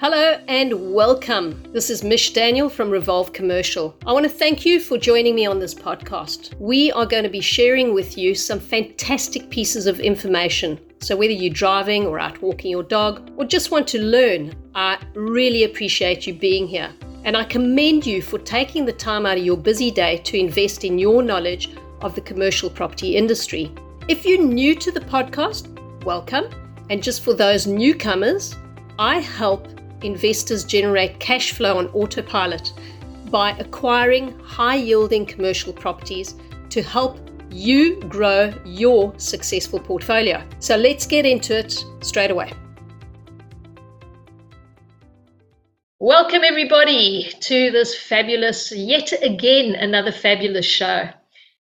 Hello and welcome. This is Mish Daniel from Revolve Commercial. I want to thank you for joining me on this podcast. We are going to be sharing with you some fantastic pieces of information. So, whether you're driving or out walking your dog or just want to learn, I really appreciate you being here. And I commend you for taking the time out of your busy day to invest in your knowledge of the commercial property industry. If you're new to the podcast, welcome. And just for those newcomers, I help investors generate cash flow on autopilot by acquiring high yielding commercial properties to help you grow your successful portfolio. So let's get into it straight away. Welcome, everybody, to this fabulous, yet again, another fabulous show.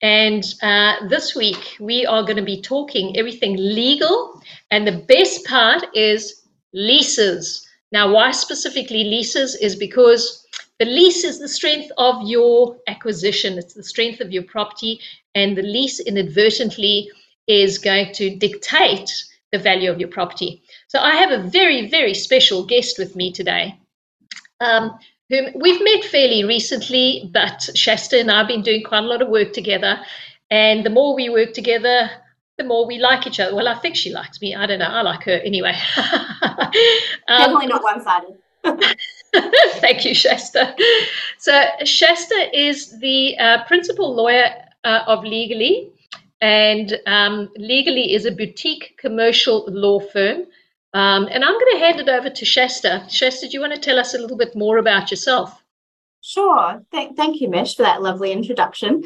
And uh, this week, we are going to be talking everything legal. And the best part is leases. Now, why specifically leases is because the lease is the strength of your acquisition, it's the strength of your property, and the lease inadvertently is going to dictate the value of your property. So, I have a very, very special guest with me today. Um, whom we've met fairly recently, but Shasta and I have been doing quite a lot of work together. And the more we work together, the more we like each other. Well, I think she likes me. I don't know. I like her anyway. um, Definitely not one sided. thank you, Shasta. So, Shasta is the uh, principal lawyer uh, of Legali, and um, Legali is a boutique commercial law firm. Um, and I'm going to hand it over to Shasta. Shasta, do you want to tell us a little bit more about yourself? Sure. Th- thank you, Mish, for that lovely introduction.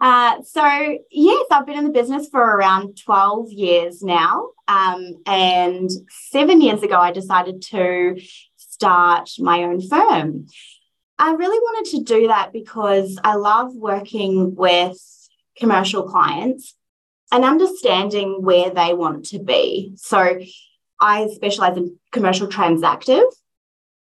Uh, so, yes, I've been in the business for around 12 years now. Um, and seven years ago, I decided to start my own firm. I really wanted to do that because I love working with commercial clients and understanding where they want to be. So, I specialize in commercial transactive.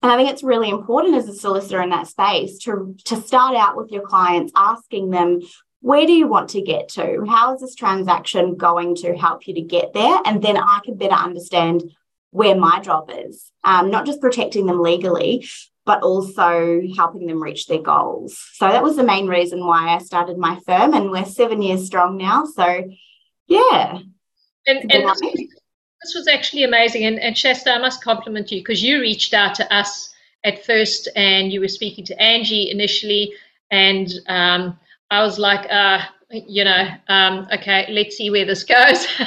And I think it's really important as a solicitor in that space to, to start out with your clients, asking them where do you want to get to? How is this transaction going to help you to get there? And then I can better understand where my job is, um, not just protecting them legally, but also helping them reach their goals. So that was the main reason why I started my firm, and we're seven years strong now. So, yeah. And, and this, this, was actually amazing. And, and Shasta, I must compliment you because you reached out to us at first and you were speaking to Angie initially. And um, I was like, uh, you know, um, okay, let's see where this goes.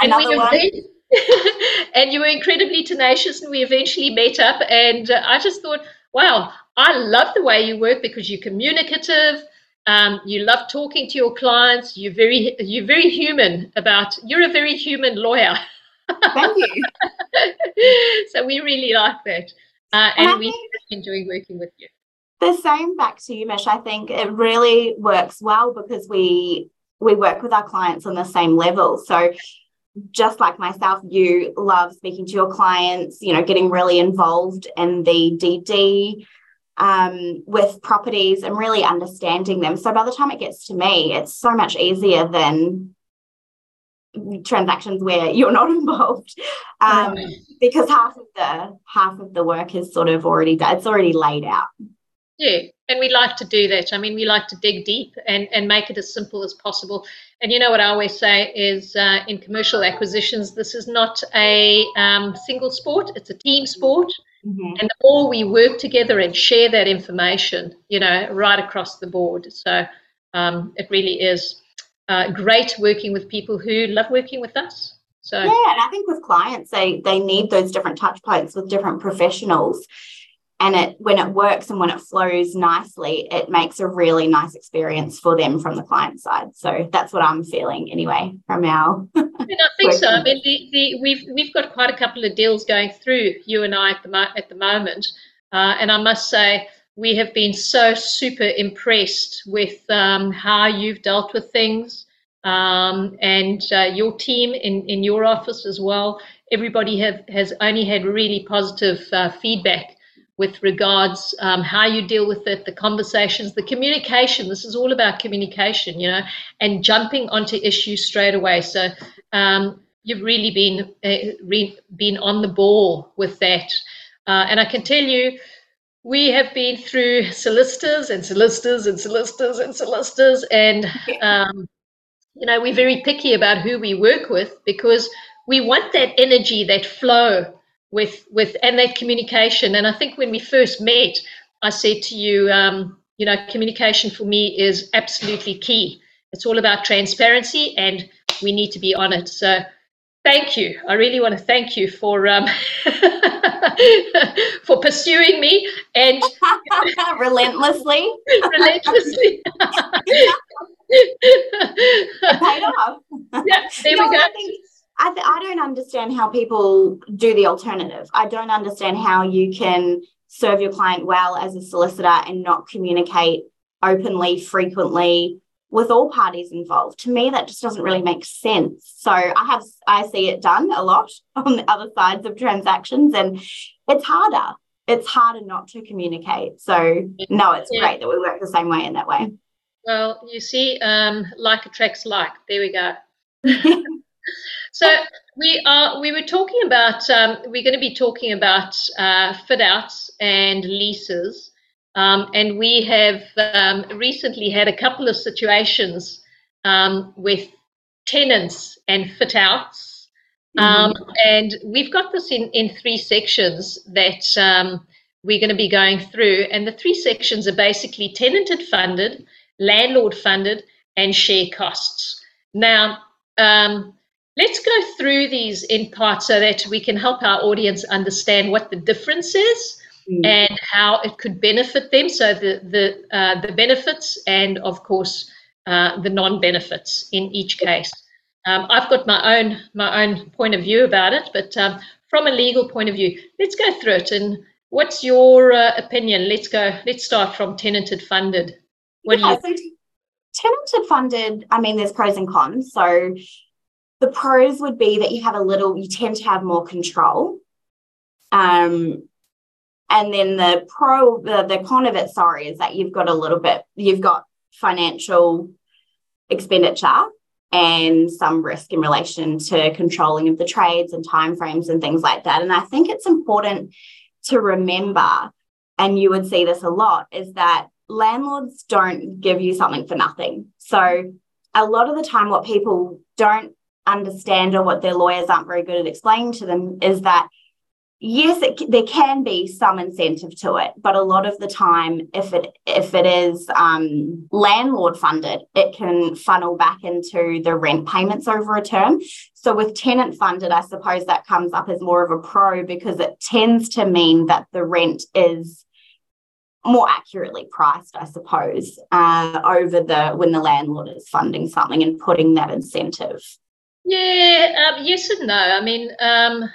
and we event- and you were incredibly tenacious, and we eventually met up. And uh, I just thought, wow, I love the way you work because you're communicative. Um, you love talking to your clients. You're very, you're very human. About you're a very human lawyer. Thank you. so we really like that, uh, and, and we enjoy working with you the same back to you, Mish. I think it really works well because we we work with our clients on the same level. So just like myself, you love speaking to your clients, you know, getting really involved in the DD um, with properties and really understanding them. So by the time it gets to me, it's so much easier than transactions where you're not involved um, because half of the half of the work is sort of already done. It's already laid out. Yeah, and we like to do that. I mean, we like to dig deep and, and make it as simple as possible. And you know what I always say is uh, in commercial acquisitions, this is not a um, single sport, it's a team sport. Mm-hmm. And the more we work together and share that information, you know, right across the board. So um, it really is uh, great working with people who love working with us. So yeah, and I think with clients, they they need those different touch points with different professionals and it when it works and when it flows nicely it makes a really nice experience for them from the client side. So that's what i'm feeling anyway from our and i think so. I mean the, the, we've we've got quite a couple of deals going through you and i at the, at the moment. Uh, and i must say we have been so super impressed with um, how you've dealt with things um, and uh, your team in, in your office as well. Everybody have, has only had really positive uh, feedback with regards um, how you deal with it, the conversations, the communication. This is all about communication, you know, and jumping onto issues straight away. So um, you've really been uh, re- been on the ball with that. Uh, and I can tell you, we have been through solicitors and solicitors and solicitors and solicitors, and um, you know we're very picky about who we work with because we want that energy, that flow with with and that communication. And I think when we first met, I said to you, um, you know, communication for me is absolutely key. It's all about transparency, and we need to be on it. So thank you. I really want to thank you for um, for pursuing me and relentlessly. relentlessly. paid off. Yeah, there no, we go. I, th- I don't understand how people do the alternative. I don't understand how you can serve your client well as a solicitor and not communicate openly, frequently, with all parties involved. To me, that just doesn't really make sense. So I have I see it done a lot on the other sides of transactions, and it's harder. It's harder not to communicate. So no, it's yeah. great that we work the same way in that way. Well, you see, um, like attracts like. There we go. so we are we were talking about um, we're going to be talking about uh, fit outs and leases um, and we have um, recently had a couple of situations um, with tenants and fit outs. Um, mm-hmm. And we've got this in, in three sections that um, we're going to be going through. And the three sections are basically tenanted funded, landlord funded, and share costs. Now, um, let's go through these in part so that we can help our audience understand what the difference is mm. and how it could benefit them. So the the uh, the benefits and of course uh, the non-benefits in each case. Um, I've got my own my own point of view about it, but um, from a legal point of view, let's go through it. And what's your uh, opinion? Let's go. Let's start from tenanted funded. What yeah, do you? So tenanted funded. I mean, there's pros and cons. So the pros would be that you have a little. You tend to have more control. Um, and then the pro, the, the con of it, sorry, is that you've got a little bit, you've got financial expenditure and some risk in relation to controlling of the trades and timeframes and things like that. And I think it's important to remember, and you would see this a lot, is that landlords don't give you something for nothing. So a lot of the time, what people don't understand or what their lawyers aren't very good at explaining to them is that yes it, there can be some incentive to it but a lot of the time if it if it is um, landlord funded it can funnel back into the rent payments over a term. So with tenant funded i suppose that comes up as more of a pro because it tends to mean that the rent is more accurately priced i suppose uh, over the when the landlord is funding something and putting that incentive yeah, um, yes and no. I mean, um,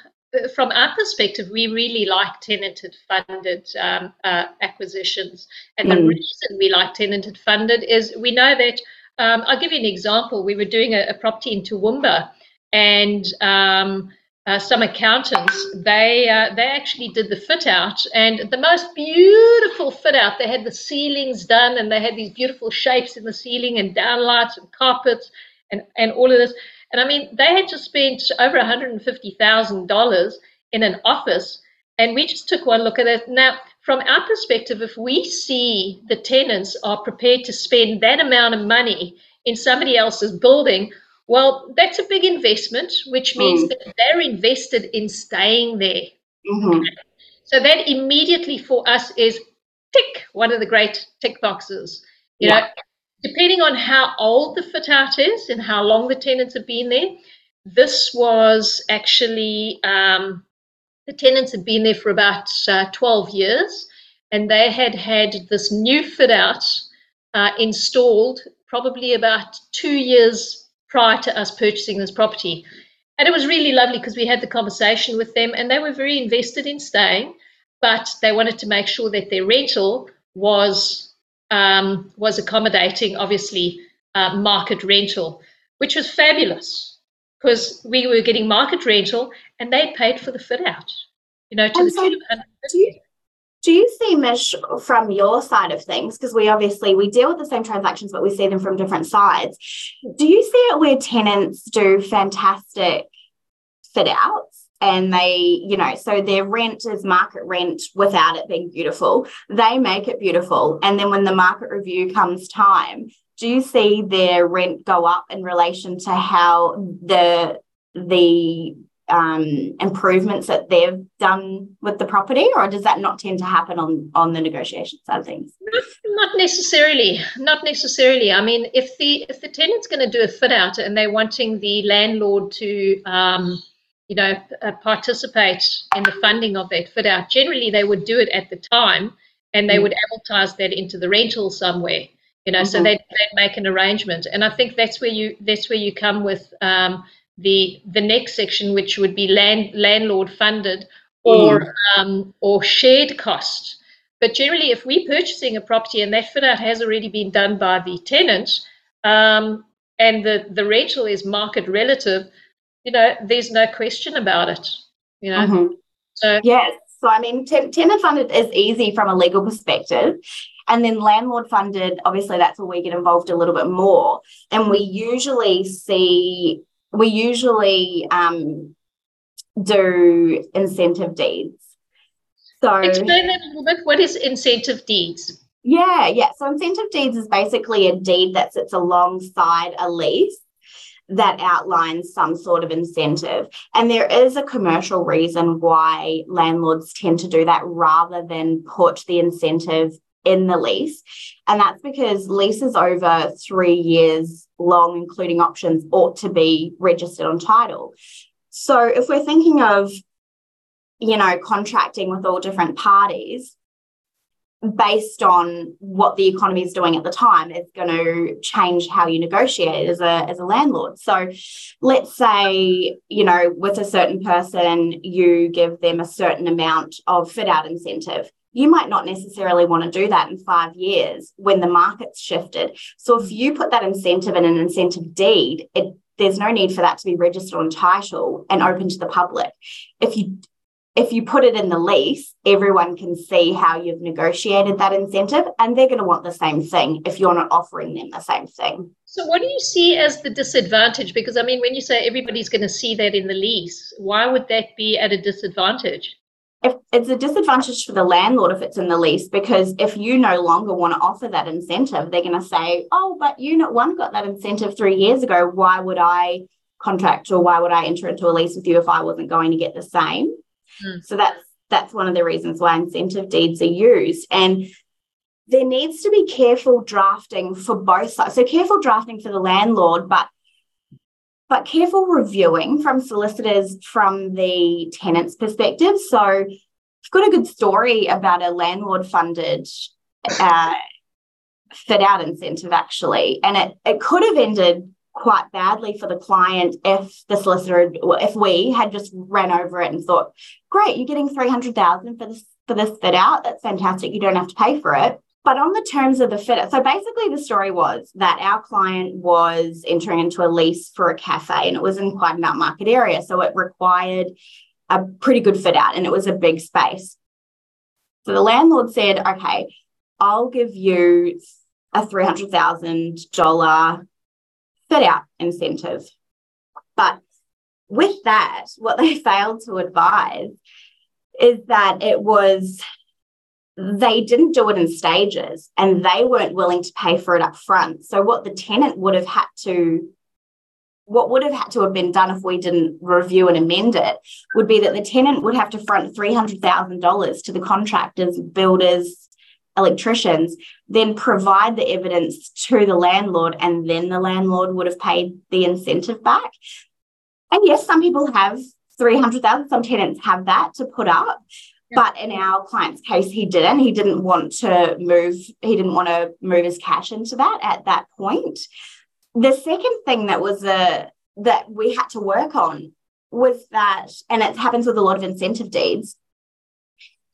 from our perspective, we really like tenanted funded um, uh, acquisitions. And mm. the reason we like tenanted funded is we know that, um, I'll give you an example. We were doing a, a property in Toowoomba and um, uh, some accountants, they, uh, they actually did the fit out and the most beautiful fit out. They had the ceilings done and they had these beautiful shapes in the ceiling and downlights and carpets and, and all of this. And I mean, they had just spent over $150,000 in an office, and we just took one look at it. Now, from our perspective, if we see the tenants are prepared to spend that amount of money in somebody else's building, well, that's a big investment, which means mm. that they're invested in staying there. Mm-hmm. So that immediately for us is tick, one of the great tick boxes. You know, depending on how old the fit out is and how long the tenants have been there, this was actually um, the tenants had been there for about uh, 12 years and they had had this new fit out uh, installed probably about two years prior to us purchasing this property. And it was really lovely because we had the conversation with them and they were very invested in staying, but they wanted to make sure that their rental was um, was accommodating, obviously, uh, market rental, which was fabulous because we were getting market rental and they paid for the fit out, you know, to and the so do you, do you see, Mish, from your side of things, because we obviously, we deal with the same transactions, but we see them from different sides. Do you see it where tenants do fantastic fit outs and they, you know, so their rent is market rent without it being beautiful. They make it beautiful. And then when the market review comes time, do you see their rent go up in relation to how the the um, improvements that they've done with the property, or does that not tend to happen on on the negotiation side of things? Not, not necessarily. Not necessarily. I mean, if the if the tenant's going to do a fit out and they're wanting the landlord to um, you know uh, participate in the funding of that fit out, generally they would do it at the time and they mm. would advertise that into the rental somewhere. You know, mm-hmm. so they'd, they'd, make an arrangement, and I think that's where you that's where you come with um, the the next section, which would be land landlord funded or mm. um, or shared cost. But generally, if we're purchasing a property and that fit out has already been done by the tenant, um, and the the rental is market relative, you know, there's no question about it. You know, mm-hmm. so yes. So I mean, ten- tenant funded is easy from a legal perspective. And then landlord funded, obviously, that's where we get involved a little bit more. And we usually see we usually um, do incentive deeds. So explain that a little bit. What is incentive deeds? Yeah, yeah. So incentive deeds is basically a deed that sits alongside a lease that outlines some sort of incentive. And there is a commercial reason why landlords tend to do that rather than put the incentive in the lease. And that's because leases over three years long, including options, ought to be registered on title. So if we're thinking of, you know, contracting with all different parties, based on what the economy is doing at the time is going to change how you negotiate as a as a landlord so let's say you know with a certain person you give them a certain amount of fit out incentive you might not necessarily want to do that in five years when the market's shifted. So if you put that incentive in an incentive deed, it, there's no need for that to be registered on title and open to the public. If you if you put it in the lease, everyone can see how you've negotiated that incentive and they're going to want the same thing if you're not offering them the same thing. So, what do you see as the disadvantage? Because, I mean, when you say everybody's going to see that in the lease, why would that be at a disadvantage? if it's a disadvantage for the landlord if it's in the lease because if you no longer want to offer that incentive they're going to say oh but you not one got that incentive three years ago why would i contract or why would i enter into a lease with you if i wasn't going to get the same mm. so that's that's one of the reasons why incentive deeds are used and there needs to be careful drafting for both sides so careful drafting for the landlord but but careful reviewing from solicitors from the tenant's perspective. So I've got a good story about a landlord funded uh, fit out incentive actually, and it, it could have ended quite badly for the client if the solicitor if we had just ran over it and thought great you're getting 300,000 for this for this fit out that's fantastic you don't have to pay for it but on the terms of the fit, out so basically the story was that our client was entering into a lease for a cafe and it was in quite an upmarket area. So it required a pretty good fit out and it was a big space. So the landlord said, okay, I'll give you a $300,000 fit out incentive. But with that, what they failed to advise is that it was they didn't do it in stages and they weren't willing to pay for it up front. So what the tenant would have had to what would have had to have been done if we didn't review and amend it would be that the tenant would have to front $300,000 to the contractors, builders, electricians, then provide the evidence to the landlord, and then the landlord would have paid the incentive back. And yes, some people have 300,000, some tenants have that to put up. But in our client's case, he didn't. He didn't want to move, he didn't want to move his cash into that at that point. The second thing that was a that we had to work on was that, and it happens with a lot of incentive deeds,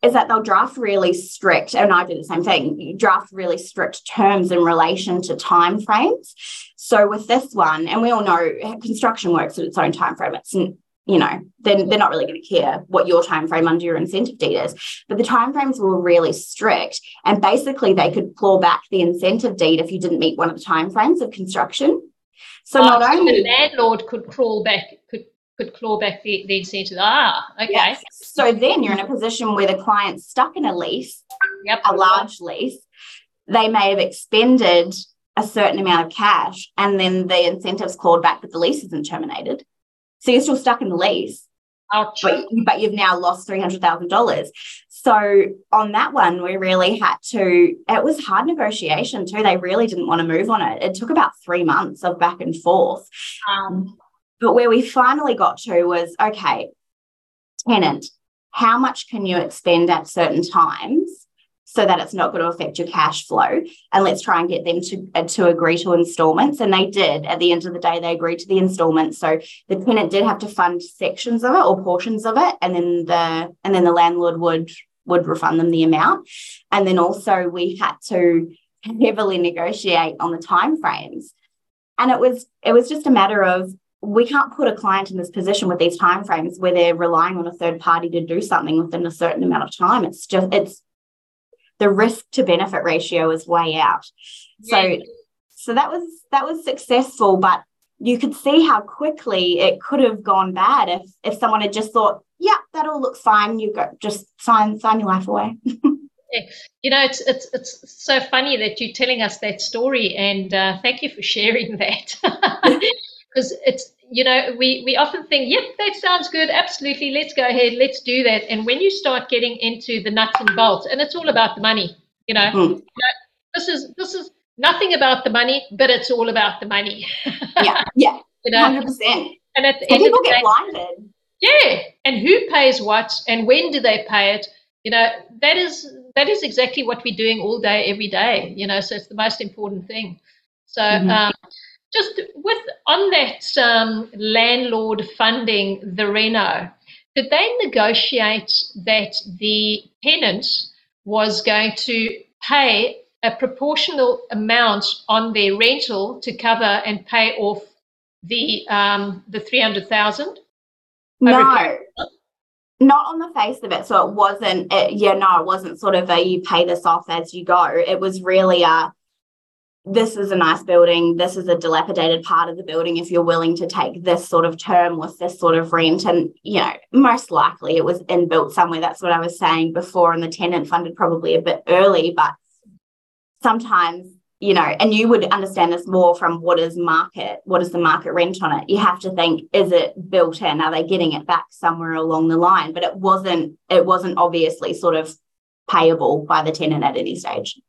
is that they'll draft really strict, and I do the same thing, you draft really strict terms in relation to time frames. So with this one, and we all know construction works at its own time frame. It's you know then they're not really going to care what your time frame under your incentive deed is but the time frames were really strict and basically they could claw back the incentive deed if you didn't meet one of the time frames of construction so oh, not only the landlord could crawl back could could claw back the, the incentive. Ah, okay. Yes. So then you're in a position where the client's stuck in a lease, Yep. a large lease. They may have expended a certain amount of cash and then the incentives clawed back, but the lease isn't terminated. So you're still stuck in the lease, Ouch. but, but you've now lost $300,000. So on that one, we really had to, it was hard negotiation too. They really didn't want to move on it. It took about three months of back and forth. Um, But where we finally got to was okay, tenant, how much can you expend at certain times so that it's not going to affect your cash flow? And let's try and get them to, uh, to agree to installments. And they did. At the end of the day, they agreed to the installments. So the tenant did have to fund sections of it or portions of it, and then the and then the landlord would would refund them the amount. And then also we had to heavily negotiate on the timeframes. And it was it was just a matter of we can't put a client in this position with these timeframes where they're relying on a third party to do something within a certain amount of time. It's just it's the risk to benefit ratio is way out. So Yeah. so that was that was successful, but you could see how quickly it could have gone bad if if someone had just thought, yeah, that all looks fine. You go just sign sign your life away. you know, it's it's it's so funny that you're telling us that story, and uh, thank you for sharing that. Because it's you know we we often think, yep, that sounds good, absolutely, let's go ahead, let's do that. And when you start getting into the nuts and bolts, and it's all about the money, you know, Mm. you know, this is this is nothing about the money, but it's all about the money. yeah, yeah, you know, hundred percent. and at the And end of people the day, get blinded. yeah, and who pays what and when do they pay it? You know, that is that is exactly what we're doing all day, every day. You know, so it's the most important thing. So Mhm. um, just with on that um, landlord funding the reno, did they negotiate that the tenant was going to pay a proportional amount on their rental to cover and pay off the um, the three hundred thousand? No, not on the face of it. So it wasn't. It, yeah, no, it wasn't sort of a you pay this off as you go. It was really a this is a nice building. This is a dilapidated part of the building. If you're willing to take this sort of term with this sort of rent, and you know, most likely it was inbuilt somewhere. That's what I was saying before, and the tenant funded probably a bit early, but sometimes you know, and you would understand this more from what is market, what is the market rent on it. You have to think, is it built in? Are they getting it back somewhere along the line? But it wasn't, it wasn't obviously sort of payable by the tenant at any stage.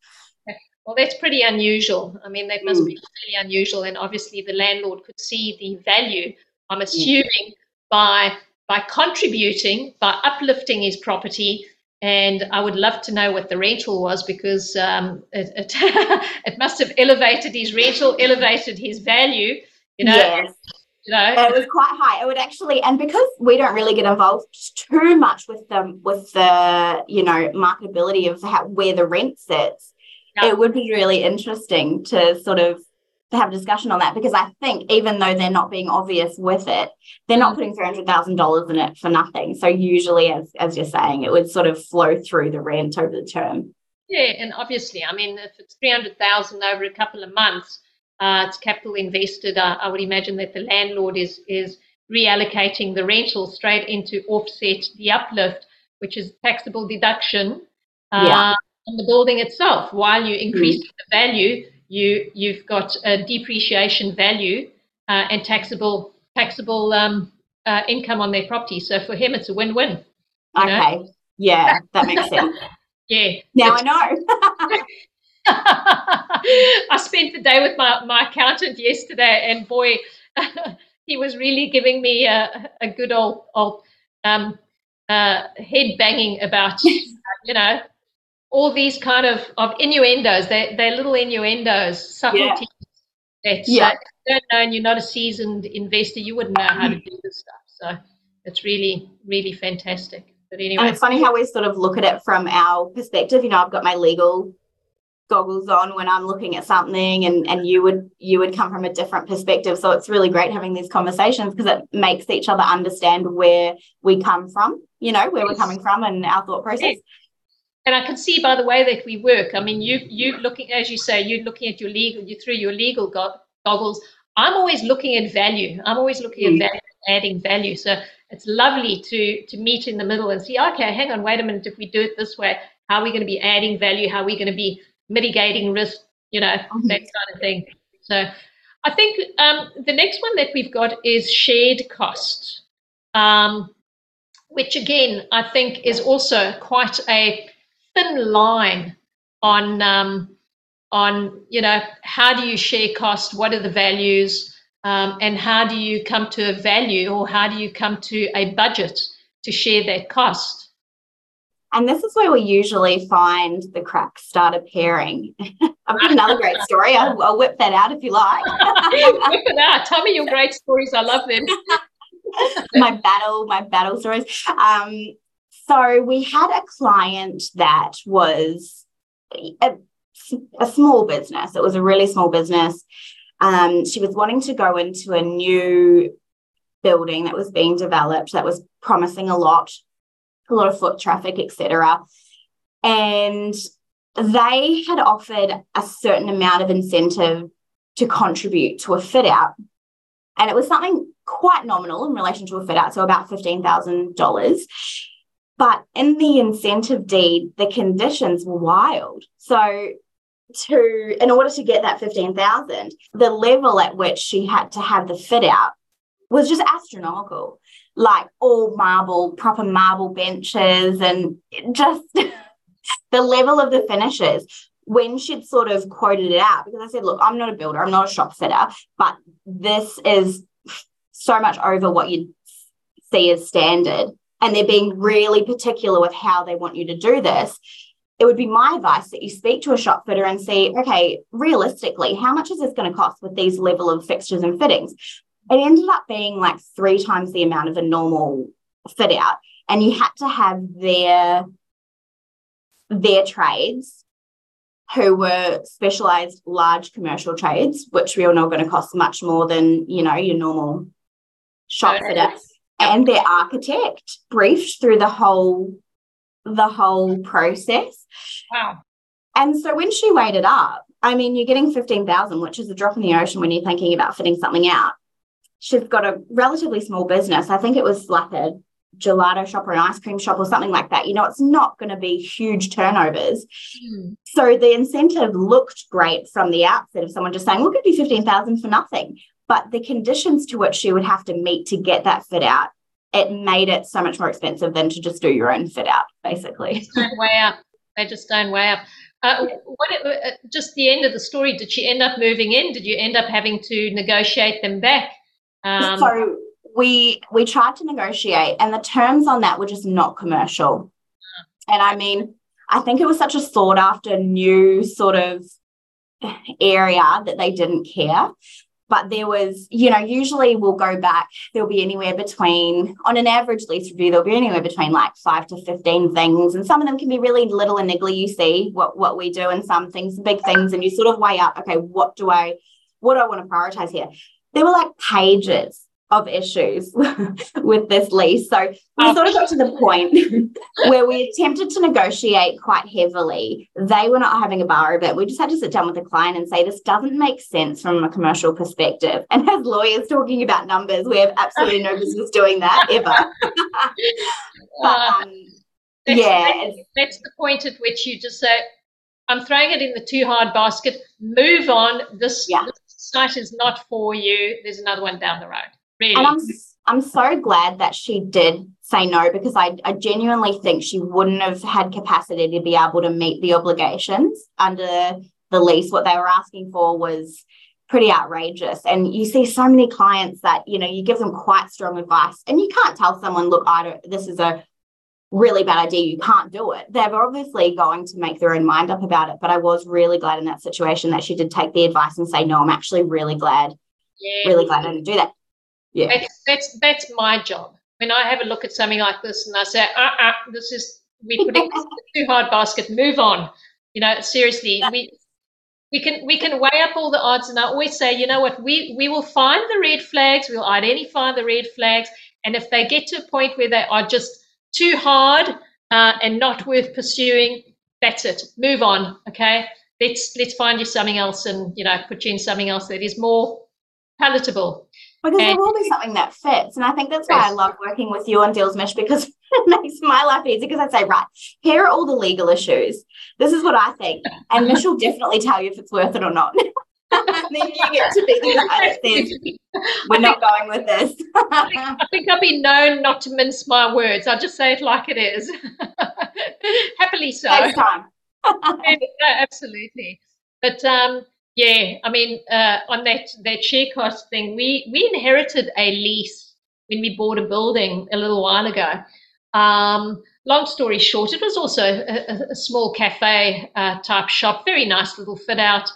Well, that's pretty unusual. I mean, that must be really unusual, and obviously the landlord could see the value. I'm assuming by by contributing, by uplifting his property, and I would love to know what the rental was because um, it, it, it must have elevated his rental, elevated his value. You know, yes. you know. it was quite high. It would actually, and because we don't really get involved too much with the with the you know marketability of how, where the rent sits, Yeah. it would be really interesting to sort of have a discussion on that because I think even though they're not being obvious with it, they're not putting three hundred thousand dollars in it for nothing. So usually, as as you're saying, it would sort of flow through the rent over the term. Yeah, and obviously, I mean, if it's three hundred thousand over a couple of months, uh, it's capital invested. Uh, I would imagine that the landlord is is reallocating the rental straight into offset the uplift, which is taxable deduction uh, Yeah. On the building itself. While you increase the value, you you've got a depreciation value uh, and taxable taxable um, uh, income on their property. So for him, it's a win-win. You know? Okay, yeah, that makes sense. Yeah. Now I know. I spent the day with my, my accountant yesterday, and boy, he was really giving me a, a good old, old um, uh, head banging about, you know, all these kind of, of innuendos. They, they're little innuendos, subtleties that Yeah. uh, if you don't know and you're not a seasoned investor, you wouldn't know how to do this stuff. So it's really, really fantastic. But anyway. And it's funny how we sort of look at it from our perspective. You know, I've got my legal goggles on when I'm looking at something and and you would you would come from a different perspective. So it's really great having these conversations because it makes each other understand where we come from, you know, where we're coming from and our thought process. And I can see by the way that we work. I mean, you you looking as you say, you're looking at your legal, you through your legal go- goggles. I'm always looking at value. I'm always looking Mm. at value. adding value. So it's lovely to to meet in the middle and see, okay, hang on, wait a minute, if we do it this way, how are we going to be adding value? How are we going to be mitigating risk? You know, mm-hmm. that kind of thing. So I think um, the next one that we've got is shared cost, um, which again I think is also quite a thin line on um, on you know how do you share cost, what are the values, um, and how do you come to a value or how do you come to a budget to share that cost. And this is where we usually find the cracks start appearing. I've got another great story. I'll, I'll, whip that out if you like. whip it out. Tell me your great stories. I love them. my battle, my battle stories. Um, so we had a client that was a, a small business. It was a really small business. Um, she was wanting to go into a new building that was being developed that was promising a lot a lot of foot traffic, etc. And they had offered a certain amount of incentive to contribute to a fit out. And it was something quite nominal in relation to a fit out, so about $15,000. But in the incentive deed, the conditions were wild. So to in order to get that 15,000, the level at which she had to have the fit out was just astronomical like all marble, proper marble benches, and just the level of the finishes. When she'd sort of quoted it out, because I said, Look, I'm not a builder, I'm not a shop fitter, but this is so much over what you'd see as standard. And they're being really particular with how they want you to do this. It would be my advice that you speak to a shop fitter and see, okay, realistically, how much is this going to cost with these level of fixtures and fittings? it ended up being like three times the amount of a normal fit out. And you had to have their their trades who were specialized large commercial trades, which we all know are going to cost much more than, you know, your normal shop fitter. And their architect briefed through the whole the whole process. Wow. And so when she weighed it up, I mean, you're getting 15,000, which is a drop in the ocean when you're thinking about fitting something out she's got a relatively small business. I think it was like a gelato shop or an ice cream shop or something like that. You know, it's not going to be huge turnovers. Mm. So the incentive looked great from the outset of someone just saying, we'll give you 15,000 for nothing. But the conditions to which she would have to meet to get that fit out, it made it so much more expensive than to just do your own fit out, basically. way up. They just don't weigh up. Uh, what, uh, just the end of the story, did she end up moving in? Did you end up having to negotiate them back? Um, so we we tried to negotiate, and the terms on that were just not commercial. And I mean, I think it was such a sought after new sort of area that they didn't care. But there was, you know, usually we'll go back, there'll be anywhere between, on an average lease review, there'll be anywhere between like five to 15 things. And some of them can be really little and niggly. You see what, what we do, and some things, big things, and you sort of weigh up, okay, what do I, what do I want to prioritize here? there were like pages of issues with this lease. So we sort of got to the point where we attempted to negotiate quite heavily. They were not having a bar of it. We just had to sit down with the client and say, this doesn't make sense from a commercial perspective. And as lawyers talking about numbers, we have absolutely no business doing that ever. but um, that's, yeah. That's the point at which you just say, I'm throwing it in the too hard basket. Move on. This, yeah. this site is not for you. There's another one down the road. Really. And I'm I'm so glad that she did say no because I, I genuinely think she wouldn't have had capacity to be able to meet the obligations under the lease. What they were asking for was pretty outrageous. And you see so many clients that, you know, you give them quite strong advice and you can't tell someone, look, I don't, this is a really bad idea, you can't do it. They're obviously going to make their own mind up about it. But I was really glad in that situation that she did take the advice and say, no, I'm actually really glad, yeah. really glad I didn't do that. Yeah. That's, that's, that's my job. When I have a look at something like this and I say, uh, uh this is, we put it too hard basket, move on. You know, seriously, we, we can we can weigh up all the odds and I always say, you know what, we we will find the red flags, we'll identify the red flags, and if they get to a point where they are just too hard uh, and not worth pursuing, that's it. Move on. Okay. Let's let's find you something else and you know put you in something else that is more palatable. Because and, there will be something that fits. And I think that's why I love working with you on Deals Mish because it makes my life easy because I say, right, here are all the legal issues. This is what I think. And Mish will definitely tell you if it's worth it or not. and then you get to be the guy that says, we're not going with this. I, think, I think I've been known not to mince my words. I'll just say it like it is. Happily so. Next time. absolutely. But um, yeah, I mean, uh, on that that share cost thing, we we inherited a lease when we bought a building a little while ago. Um, long story short, it was also a, a small cafe uh, type shop, very nice little fit out.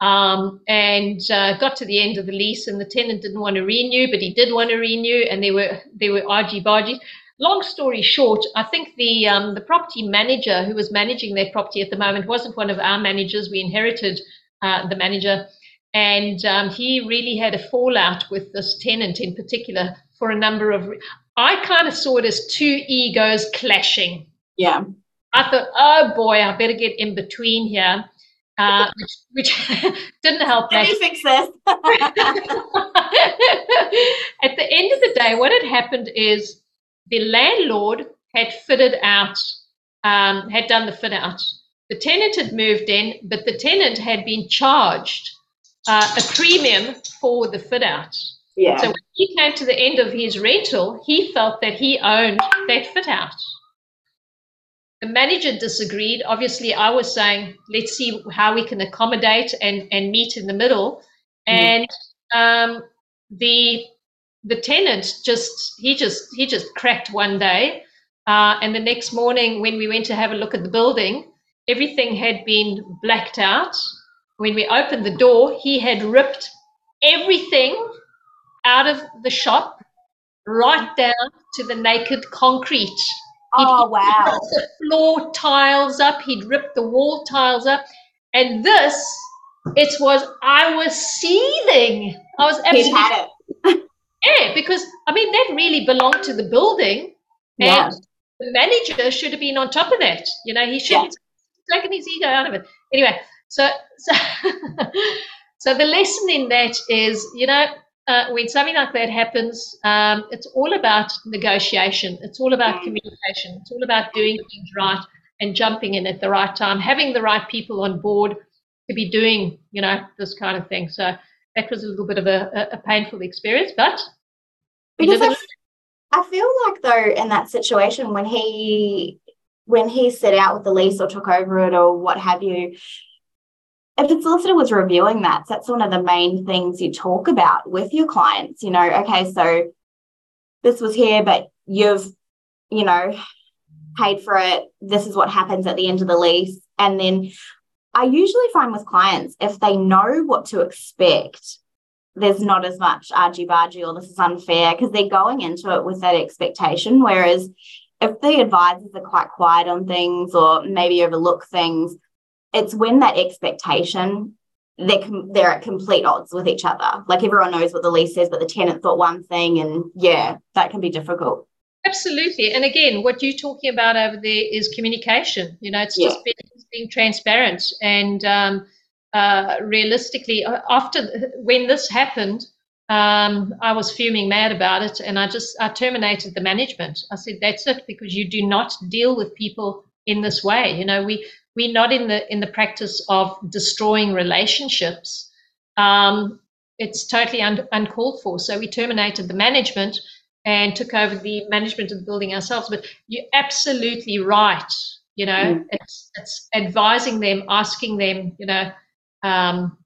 Um, and uh, got to the end of the lease, and the tenant didn't want to renew, but he did want to renew, and there were there were argy bargy. Long story short, I think the um, the property manager who was managing that property at the moment wasn't one of our managers. We inherited uh, the manager, and um, he really had a fallout with this tenant in particular for a number of. Re- I kind of saw it as two egos clashing. Yeah. I thought, oh boy, I better get in between here uh, which, which didn't help. Let me fix this. At the end of the day, what had happened is the landlord had fitted out, um, had done the fit out. The tenant had moved in, but the tenant had been charged uh, a premium for the fit out. Yeah. So when he came to the end of his rental, he felt that he owned that fit out. The manager disagreed. Obviously, I was saying, let's see how we can accommodate and, and meet in the middle. And um, the the tenant just he just he just cracked one day, uh, and the next morning when we went to have a look at the building, everything had been blacked out. When we opened the door, he had ripped everything out of the shop, right down to the naked concrete. Oh, wow. the floor tiles up, he'd ripped the wall tiles up. And this, it was, I was seething. I was absolutely. He had it. yeah, because, I mean, that really belonged to the building. And yeah. the manager should have been on top of that. You know, he should yeah. Taken his ego out of it. Anyway, so, so, so the lesson in that is, you know, uh, when something like that happens, um, it's all about negotiation. It's all about mm. communication. It's all about doing things right and jumping in at the right time, having the right people on board to be doing, you know, this kind of thing. So that was a little bit of a, a painful experience, but because I, I feel like though in that situation when he when he set out with the lease or took over it or what have you, if the solicitor was reviewing that, that's one of the main things you talk about with your clients. You know, okay, so this was here, but you've, you know, paid for it. This is what happens at the end of the lease. And then I usually find with clients, if they know what to expect, there's not as much argy bargy or this is unfair because they're going into it with that expectation. Whereas if the advisors are quite quiet on things or maybe overlook things, it's when that expectation they're they're at complete odds with each other. Like everyone knows what the lease says, but the tenant thought one thing, and yeah, that can be difficult. Absolutely, and again, what you're talking about over there is communication. You know, it's yeah. just being, being, transparent and um, uh, realistically. Uh, after when this happened, um, I was fuming mad about it, and I just I terminated the management. I said, "That's it," because you do not deal with people in this way. You know, we we're not in the in the practice of destroying relationships. Um, it's totally un, uncalled for. So we terminated the management and took over the management of the building ourselves. But you're absolutely right. You know, mm. it's it's advising them, asking them, you know, um,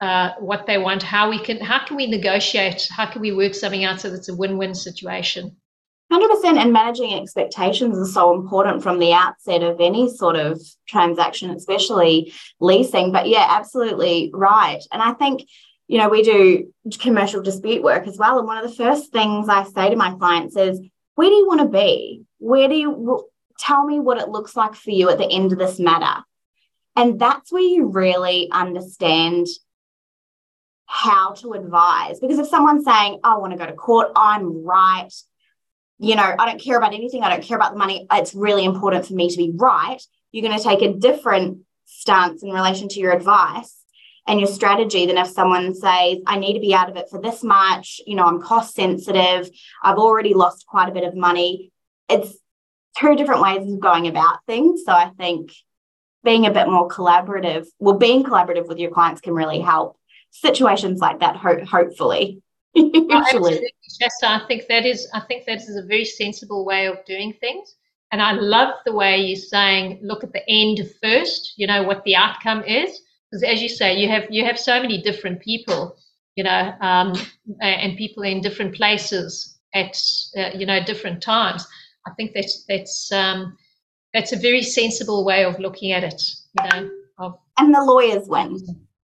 uh, what they want, how we can, how can we negotiate, how can we work something out so that it's a win-win situation. 100% and managing expectations is so important from the outset of any sort of transaction especially leasing but yeah absolutely right and i think you know we do commercial dispute work as well and one of the first things i say to my clients is where do you want to be where do you tell me what it looks like for you at the end of this matter and that's where you really understand how to advise because if someone's saying i want to go to court i'm right you know, I don't care about anything. I don't care about the money. It's really important for me to be right. You're going to take a different stance in relation to your advice. and your strategy than if someone says, I need to be out of it for this much, you know, I'm cost sensitive, I've already lost quite a bit of money. It's two different ways of going about things. So I think being a bit more collaborative, well, being collaborative with your clients can really help situations like that, ho- hopefully. Usually. Yes, I think that is I think that is a very sensible way of doing things. And I love the way you're saying, look at the end first, you know, what the outcome is. Because as you say, you have you have so many different people, you know, um, and people in different places at uh, you know different times. I think that's that's um, that's a very sensible way of looking at it. You know, of, and the lawyers win.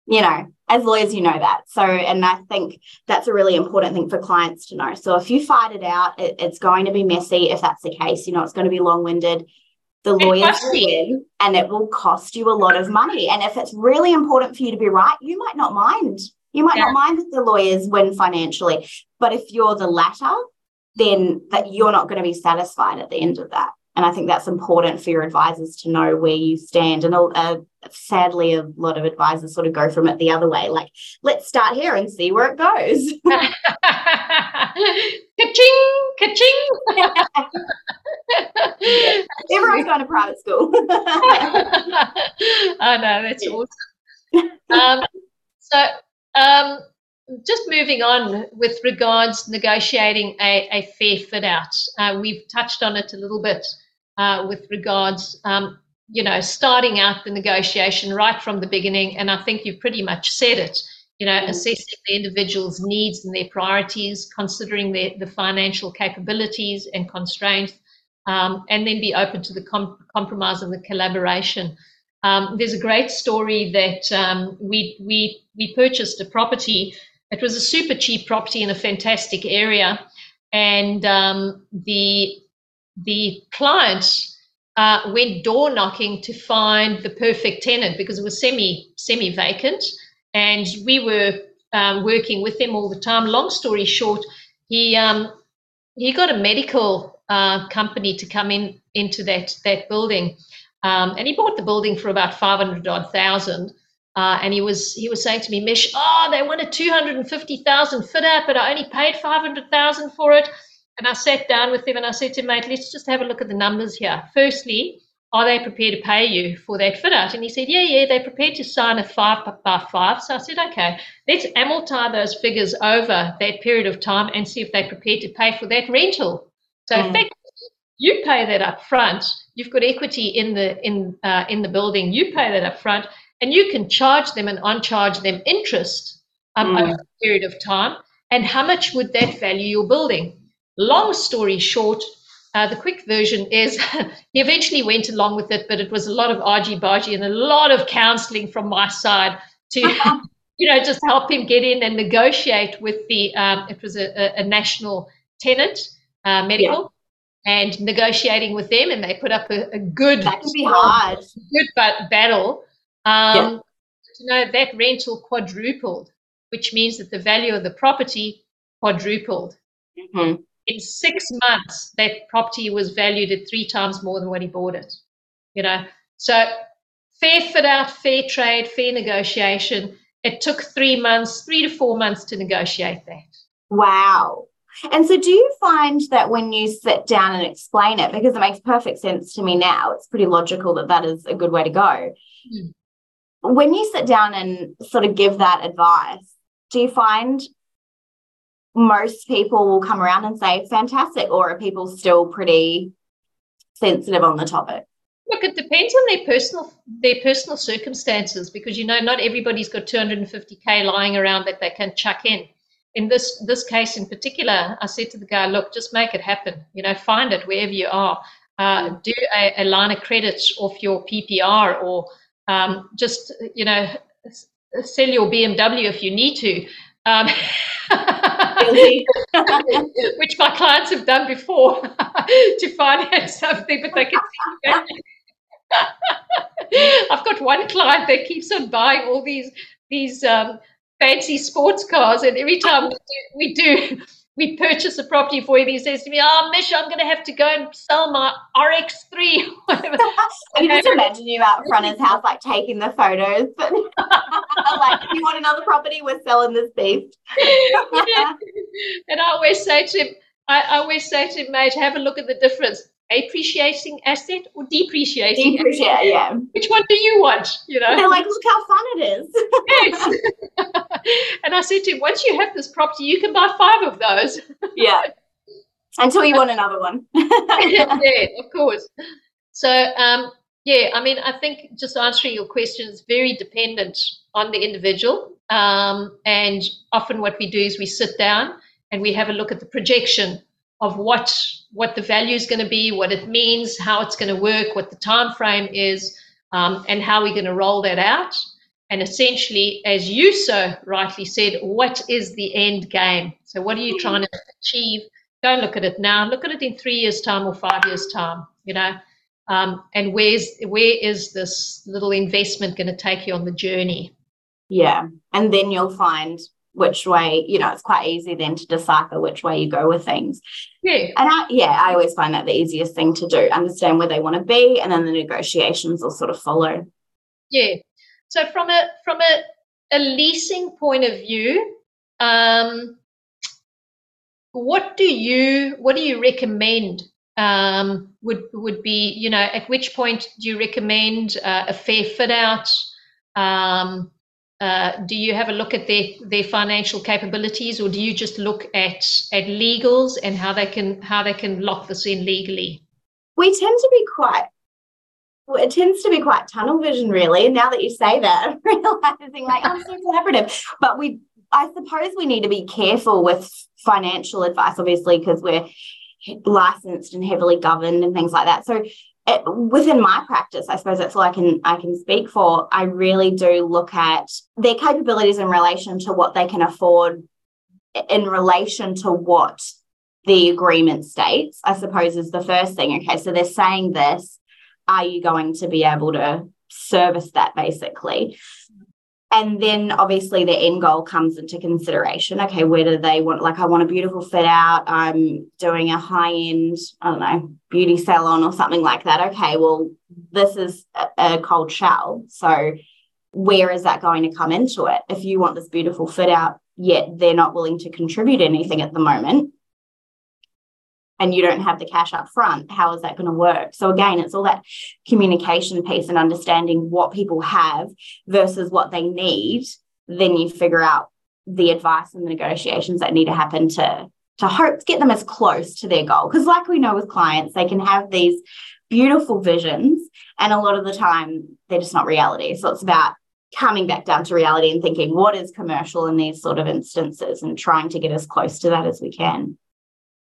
You know, as lawyers, you know that. So, and I think that's a really important thing for clients to know. So, if you fight it out, it, it's going to be messy. If that's the case, you know, it's going to be long winded. The lawyers win, and it will cost you a lot of money. And if it's really important for you to be right, you might not mind. You might yeah. not mind that the lawyers win financially. But if you're the latter, then that you're not going to be satisfied at the end of that. And I think that's important for your advisors to know where you stand. And uh, sadly, a lot of advisors sort of go from it the other way, like, let's start here and see where it goes. ka-ching, ka-ching. Everyone's going to private school. oh, no, that's awesome. Um, so, um, just moving on with regards negotiating a, a fair fit out. Uh, we've touched on it a little bit uh, with regards, um, you know, starting out the negotiation right from the beginning. And I think you've pretty much said it. You know, mm-hmm. assessing the individual's needs and their priorities, considering their, the financial capabilities and constraints, um, and then be open to the com- compromise and the collaboration. Um, there's a great story that um, we we we purchased a property. It was a super cheap property in a fantastic area, and um, the the client uh, went door knocking to find the perfect tenant because it was semi semi vacant, and we were um, working with them all the time. Long story short, he um, he got a medical uh, company to come in into that that building, um, and he bought the building for about five hundred odd thousand. Uh, and he was he was saying to me, Mish, oh, they wanted two hundred and fifty thousand fit out, but I only paid five hundred thousand for it. And I sat down with him and I said to him, mate, let's just have a look at the numbers here. Firstly, are they prepared to pay you for that fit out? And he said, yeah, yeah, they're prepared to sign a five by five. So I said, okay, let's amortize those figures over that period of time and see if they're prepared to pay for that rental. So mm. effectively, you pay that up front. You've got equity in the in uh, in the building. You pay that up front, and you can charge them and uncharge them interest um, mm. over a period of time. And how much would that value your building? Long story short, uh, the quick version is he eventually went along with it, but it was a lot of argy bargy and a lot of counseling from my side to, you know, just help him get in and negotiate with the, um, it was a, a, national tenant, uh, medical. Yeah. And negotiating with them, and they put up a, a good, that can be hard, good but battle. Um, yeah. You know that rental quadrupled, which means that the value of the property quadrupled. Mm-hmm in six months, that property was valued at three times more than when he bought it. You know, so fair fit out, fair trade, fair negotiation. It took three months, three to four months to negotiate that. Wow. And so, do you find that when you sit down and explain it, because it makes perfect sense to me now, it's pretty logical that that is a good way to go. Mm. When you sit down and sort of give that advice, do you find most people will come around and say fantastic, or are people still pretty sensitive on the topic? Look, it depends on their personal their personal circumstances because you know not everybody's got 250k lying around that they can chuck in. In this this case in particular, I said to the guy, look, just make it happen. You know, find it wherever you are. Uh, do a, a, line of credit off your PPR, or um, just you know sell your BMW if you need to. Um, which my clients have done before to finance something, but they can see I've got one client that keeps on buying all these these um, fancy sports cars, and every time we do, we do we purchase a property for him, he says to me, "Oh, Mish, I'm going to have to go and sell my RX3." and can just imagine you out front of his house, like taking the photos. But like, if you want another property, we're selling this beast. yeah. And I always say to him, I, I always say to him, mate, have a look at the difference. Appreciating asset or depreciating? Depreciate, asset? yeah. Which one do you want? You know, they're like, look how fun it is. yes. and I said to him, once you have this property, you can buy five of those. yeah. Until you want another one. yeah, of course. So, um, yeah, I mean, I think just answering your question is very dependent on the individual. Um, and often what we do is we sit down and we have a look at the projection of what what the value is going to be, what it means, how it's going to work, what the time frame is, um, and how we're going to roll that out. And essentially, as you so rightly said, what is the end game? So, what are you trying to achieve? Don't look at it now. Look at it in three years' time or five years' time. You know, um, and where's where is this little investment going to take you on the journey? Yeah, and then you'll find which way, you know, it's quite easy then to decipher which way you go with things. Yeah. And I, yeah, I always find that the easiest thing to do, understand where they want to be, and then the negotiations will sort of follow. Yeah. So from a from a, a leasing point of view, um, what do you what do you recommend um, would would be you know at which point do you recommend uh, a fair fit out um, uh, do you have a look at their their financial capabilities, or do you just look at at legals and how they can how they can lock this in legally? We tend to be quite. Well, it tends to be quite tunnel vision, really. Now that you say that, I'm realizing like I'm so collaborative. But we, I suppose, we need to be careful with financial advice, obviously, because we're licensed and heavily governed and things like that. So it, within my practice, I suppose that's all I can I can speak for. I really do look at their capabilities in relation to what they can afford, in relation to what the agreement states. I suppose is the first thing. Okay, so they're saying this. Are you going to be able to service that basically? And then obviously the end goal comes into consideration. Okay where do they want like i want a beautiful fit out. I'm doing a high end i don't know beauty salon or something like that. Okay well this is a, a cold shell. So where is that going to come into it? If you want this beautiful fit out yet they're not willing to contribute anything at the moment and you don't have the cash up front, how is that going to work? So again, it's all that communication piece and understanding what people have versus what they need. Then you figure out the advice and the negotiations that need to happen to to hope to get them as close to their goal. Because like we know with clients, they can have these beautiful visions, and a lot of the time they're just not reality. So it's about coming back down to reality and thinking what is commercial in these sort of instances and trying to get as close to that as we can.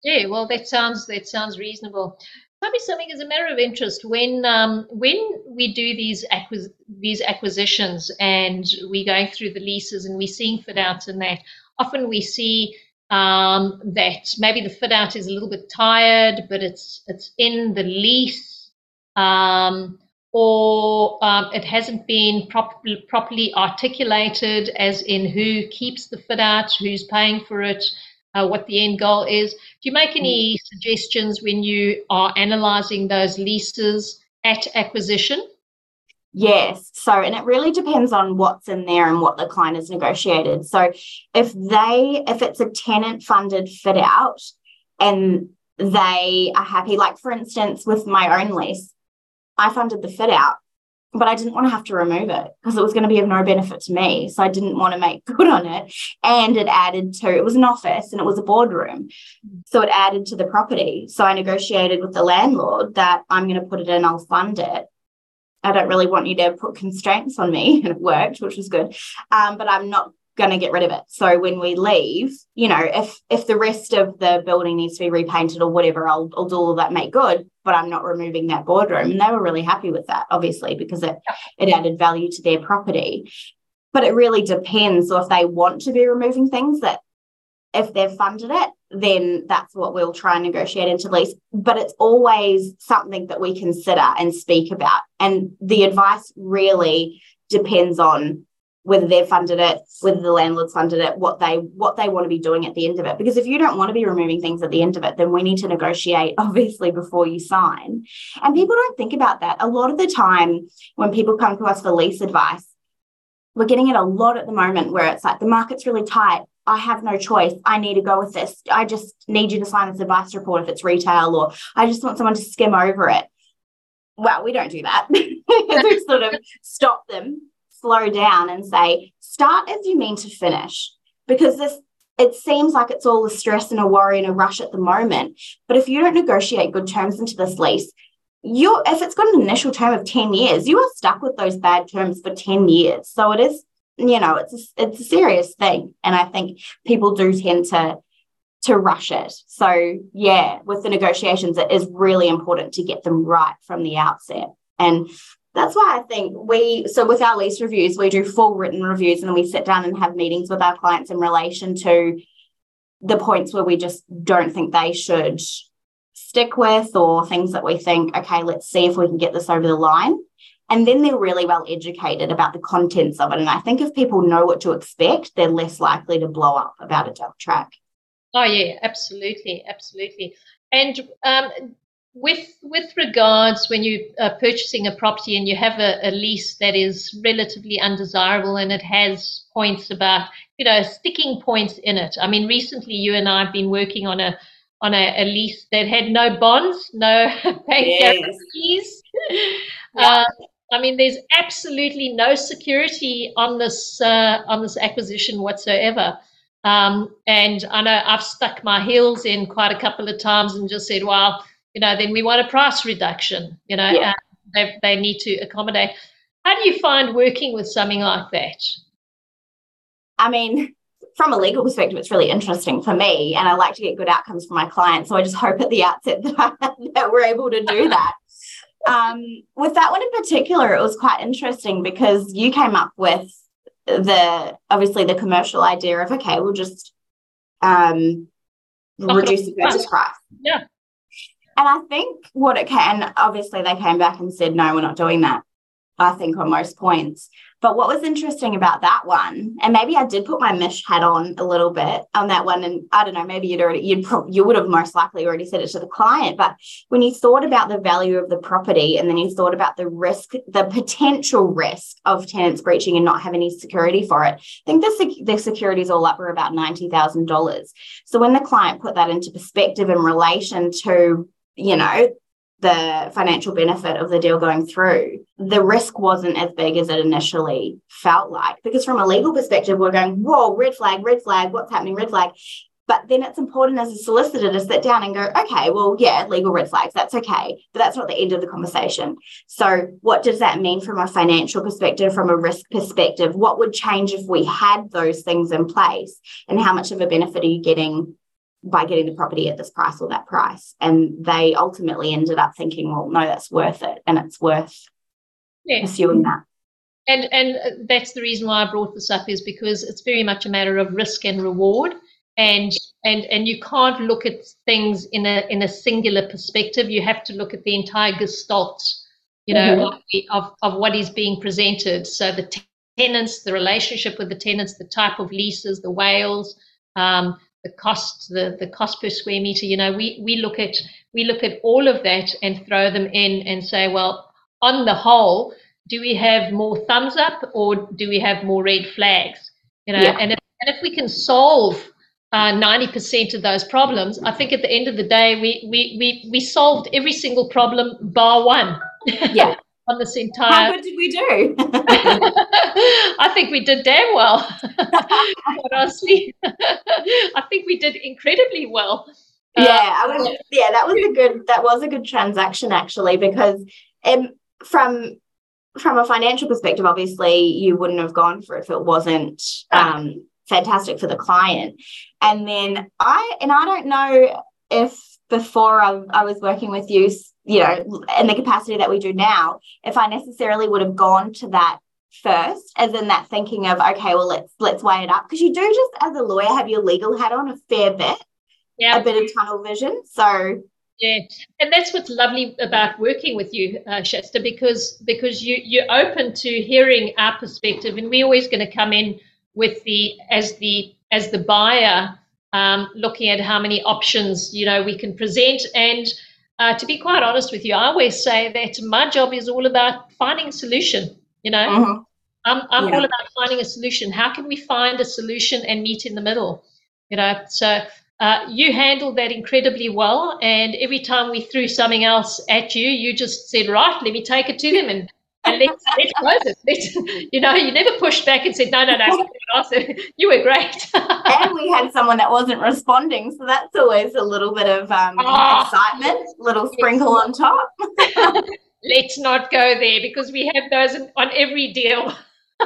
Yeah, well, that sounds that sounds reasonable. Me something as a matter of interest. When um, when we do these acquis- these acquisitions and we're going through the leases and we're seeing fit outs and that, often we see um, that maybe the fit out is a little bit tired, but it's it's in the lease, um, or um, it hasn't been prop- properly articulated, as in who keeps the fit out, who's paying for it uh, what the end goal is. Do you make any suggestions when you are analysing those leases at acquisition? Yes. So, and it really depends on what's in there and what the client has negotiated. So, if they, if it's a tenant funded fit out and they are happy, like for instance, with my own lease, I funded the fit out but I didn't want to have to remove it because it was going to be of no benefit to me. So I didn't want to make good on it. And it added to it was an office and it was a boardroom. So it added to the property. So I negotiated with the landlord that I'm going to put it in, I'll fund it. I don't really want you to put constraints on me. And it worked, which was good. Um, but I'm not going to get rid of it. So when we leave, you know, if if the rest of the building needs to be repainted or whatever, I'll, I'll do all that, make good. But I'm not removing that boardroom, and they were really happy with that, obviously, because it it added value to their property. But it really depends. So if they want to be removing things that, if they've funded it, then that's what we'll try and negotiate into lease. But it's always something that we consider and speak about. And the advice really depends on whether they've funded it, whether the landlord's funded it, what they what they want to be doing at the end of it. Because if you don't want to be removing things at the end of it, then we need to negotiate obviously before you sign. And people don't think about that. A lot of the time when people come to us for lease advice, we're getting it a lot at the moment where it's like the market's really tight. I have no choice. I need to go with this. I just need you to sign this advice report if it's retail, or I just want someone to skim over it. Well, we don't do that. we sort of stop them, slow down, and say, start as you mean to finish. Because this it seems like it's all a stress and a worry and a rush at the moment. But if you don't negotiate good terms into this lease, you if it's got an initial term of 10 years, you are stuck with those bad terms for 10 years. So it is you know it's a, it's a serious thing and i think people do tend to to rush it so yeah with the negotiations it is really important to get them right from the outset and that's why i think we so with our lease reviews we do full written reviews and then we sit down and have meetings with our clients in relation to the points where we just don't think they should stick with or things that we think okay let's see if we can get this over the line and then they're really well educated about the contents of it. And I think if people know what to expect, they're less likely to blow up about a duck track. Oh yeah, absolutely, absolutely. And um, with with regards when you are purchasing a property and you have a, a, lease that is relatively undesirable and it has points about you know sticking points in it. I mean, recently you and I have been working on a on a, a lease that had no bonds, no bank yes. guarantees. Yeah. Uh, I mean, there's absolutely no security on this uh, on this acquisition whatsoever. Um, and I know I've stuck my heels in quite a couple of times and just said, well, you know, then we want a price reduction. You know, yeah. they, they need to accommodate. How do you find working with something like that? I mean, from a legal perspective, it's really interesting for me, and I like to get good outcomes for my clients. So I just hope at the outset that, I, that we're able to do that um, with that one in particular, it was quite interesting because you came up with the obviously the commercial idea of okay, we'll just um, reduce the purchase price. Yeah. And I think what it can, obviously, they came back and said, no, we're not doing that. I think on most points. But what was interesting about that one, and maybe I did put my Mish hat on a little bit on that one, and I don't know, maybe you'd already you'd pro- you would have most likely already said it to the client. But when you thought about the value of the property, and then you thought about the risk, the potential risk of tenants breaching and not having any security for it, I think the sec- the security is all up for about ninety thousand dollars. So when the client put that into perspective in relation to you know the financial benefit of the deal going through, the risk wasn't as big as it initially felt like. Because from a legal perspective, we're going, whoa, red flag, red flag, what's happening, red flag. But then it's important as a solicitor to sit down and go, okay, well, yeah, legal red flags, that's okay. But that's not the end of the conversation. So, what does that mean from a financial perspective, from a risk perspective? What would change if we had those things in place? And how much of a benefit are you getting by getting the property at this price or that price. And they ultimately ended up thinking, well, no, that's worth it. And it's worth yeah. pursuing that. And and that's the reason why I brought this up is because it's very much a matter of risk and reward. And and and you can't look at things in a in a singular perspective. You have to look at the entire gestalt, you know, mm-hmm. of, of, of what is being presented. So the tenants, the relationship with the tenants, the type of leases, the WALEs, um, the cost, the, the cost per square meter, you know, we, we look at we look at all of that and throw them in and say, well, on the whole, do we have more thumbs up or do we have more red flags? You know, yeah. and, if, and if we can solve uh, 90% of those problems, I think at the end of the day, we, we, we, we solved every single problem bar one. Yeah. on this entire. How good did we do? I think we did damn well. honestly, I think we did incredibly well. Yeah, I was. Um, yeah, that was a good. That was a good transaction actually, because um, from from a financial perspective, obviously, you wouldn't have gone for it if it wasn't um, fantastic for the client. And then I and I don't know if before I, I was working with you you know, in the capacity that we do now, if I necessarily would have gone to that first, as in that thinking of, okay, well, let's let's weigh it up. Because you do just as a lawyer have your legal hat on a fair bit, yeah. a bit of tunnel vision. So Yeah, and that's what's lovely about working with you, uh, Shasta, because because you you're open to hearing our perspective, and we're always going to come in with the as the as the buyer, um, looking at how many options you know we can present. And uh, to be quite honest with you, I always say that my job is all about finding a solution. You know, mm-hmm. I'm I'm yeah. all about finding a solution. How can we find a solution and meet in the middle? You know, so uh, you handled that incredibly well. And every time we threw something else at you, you just said, right, let me take it to them and, and let's, let's close it. Let's, you know, you never pushed back and said, no, no, no, you were great. and we had someone that wasn't responding. So that's always a little bit of um, oh, excitement, little sprinkle on top. let's not go there because we have those on every deal.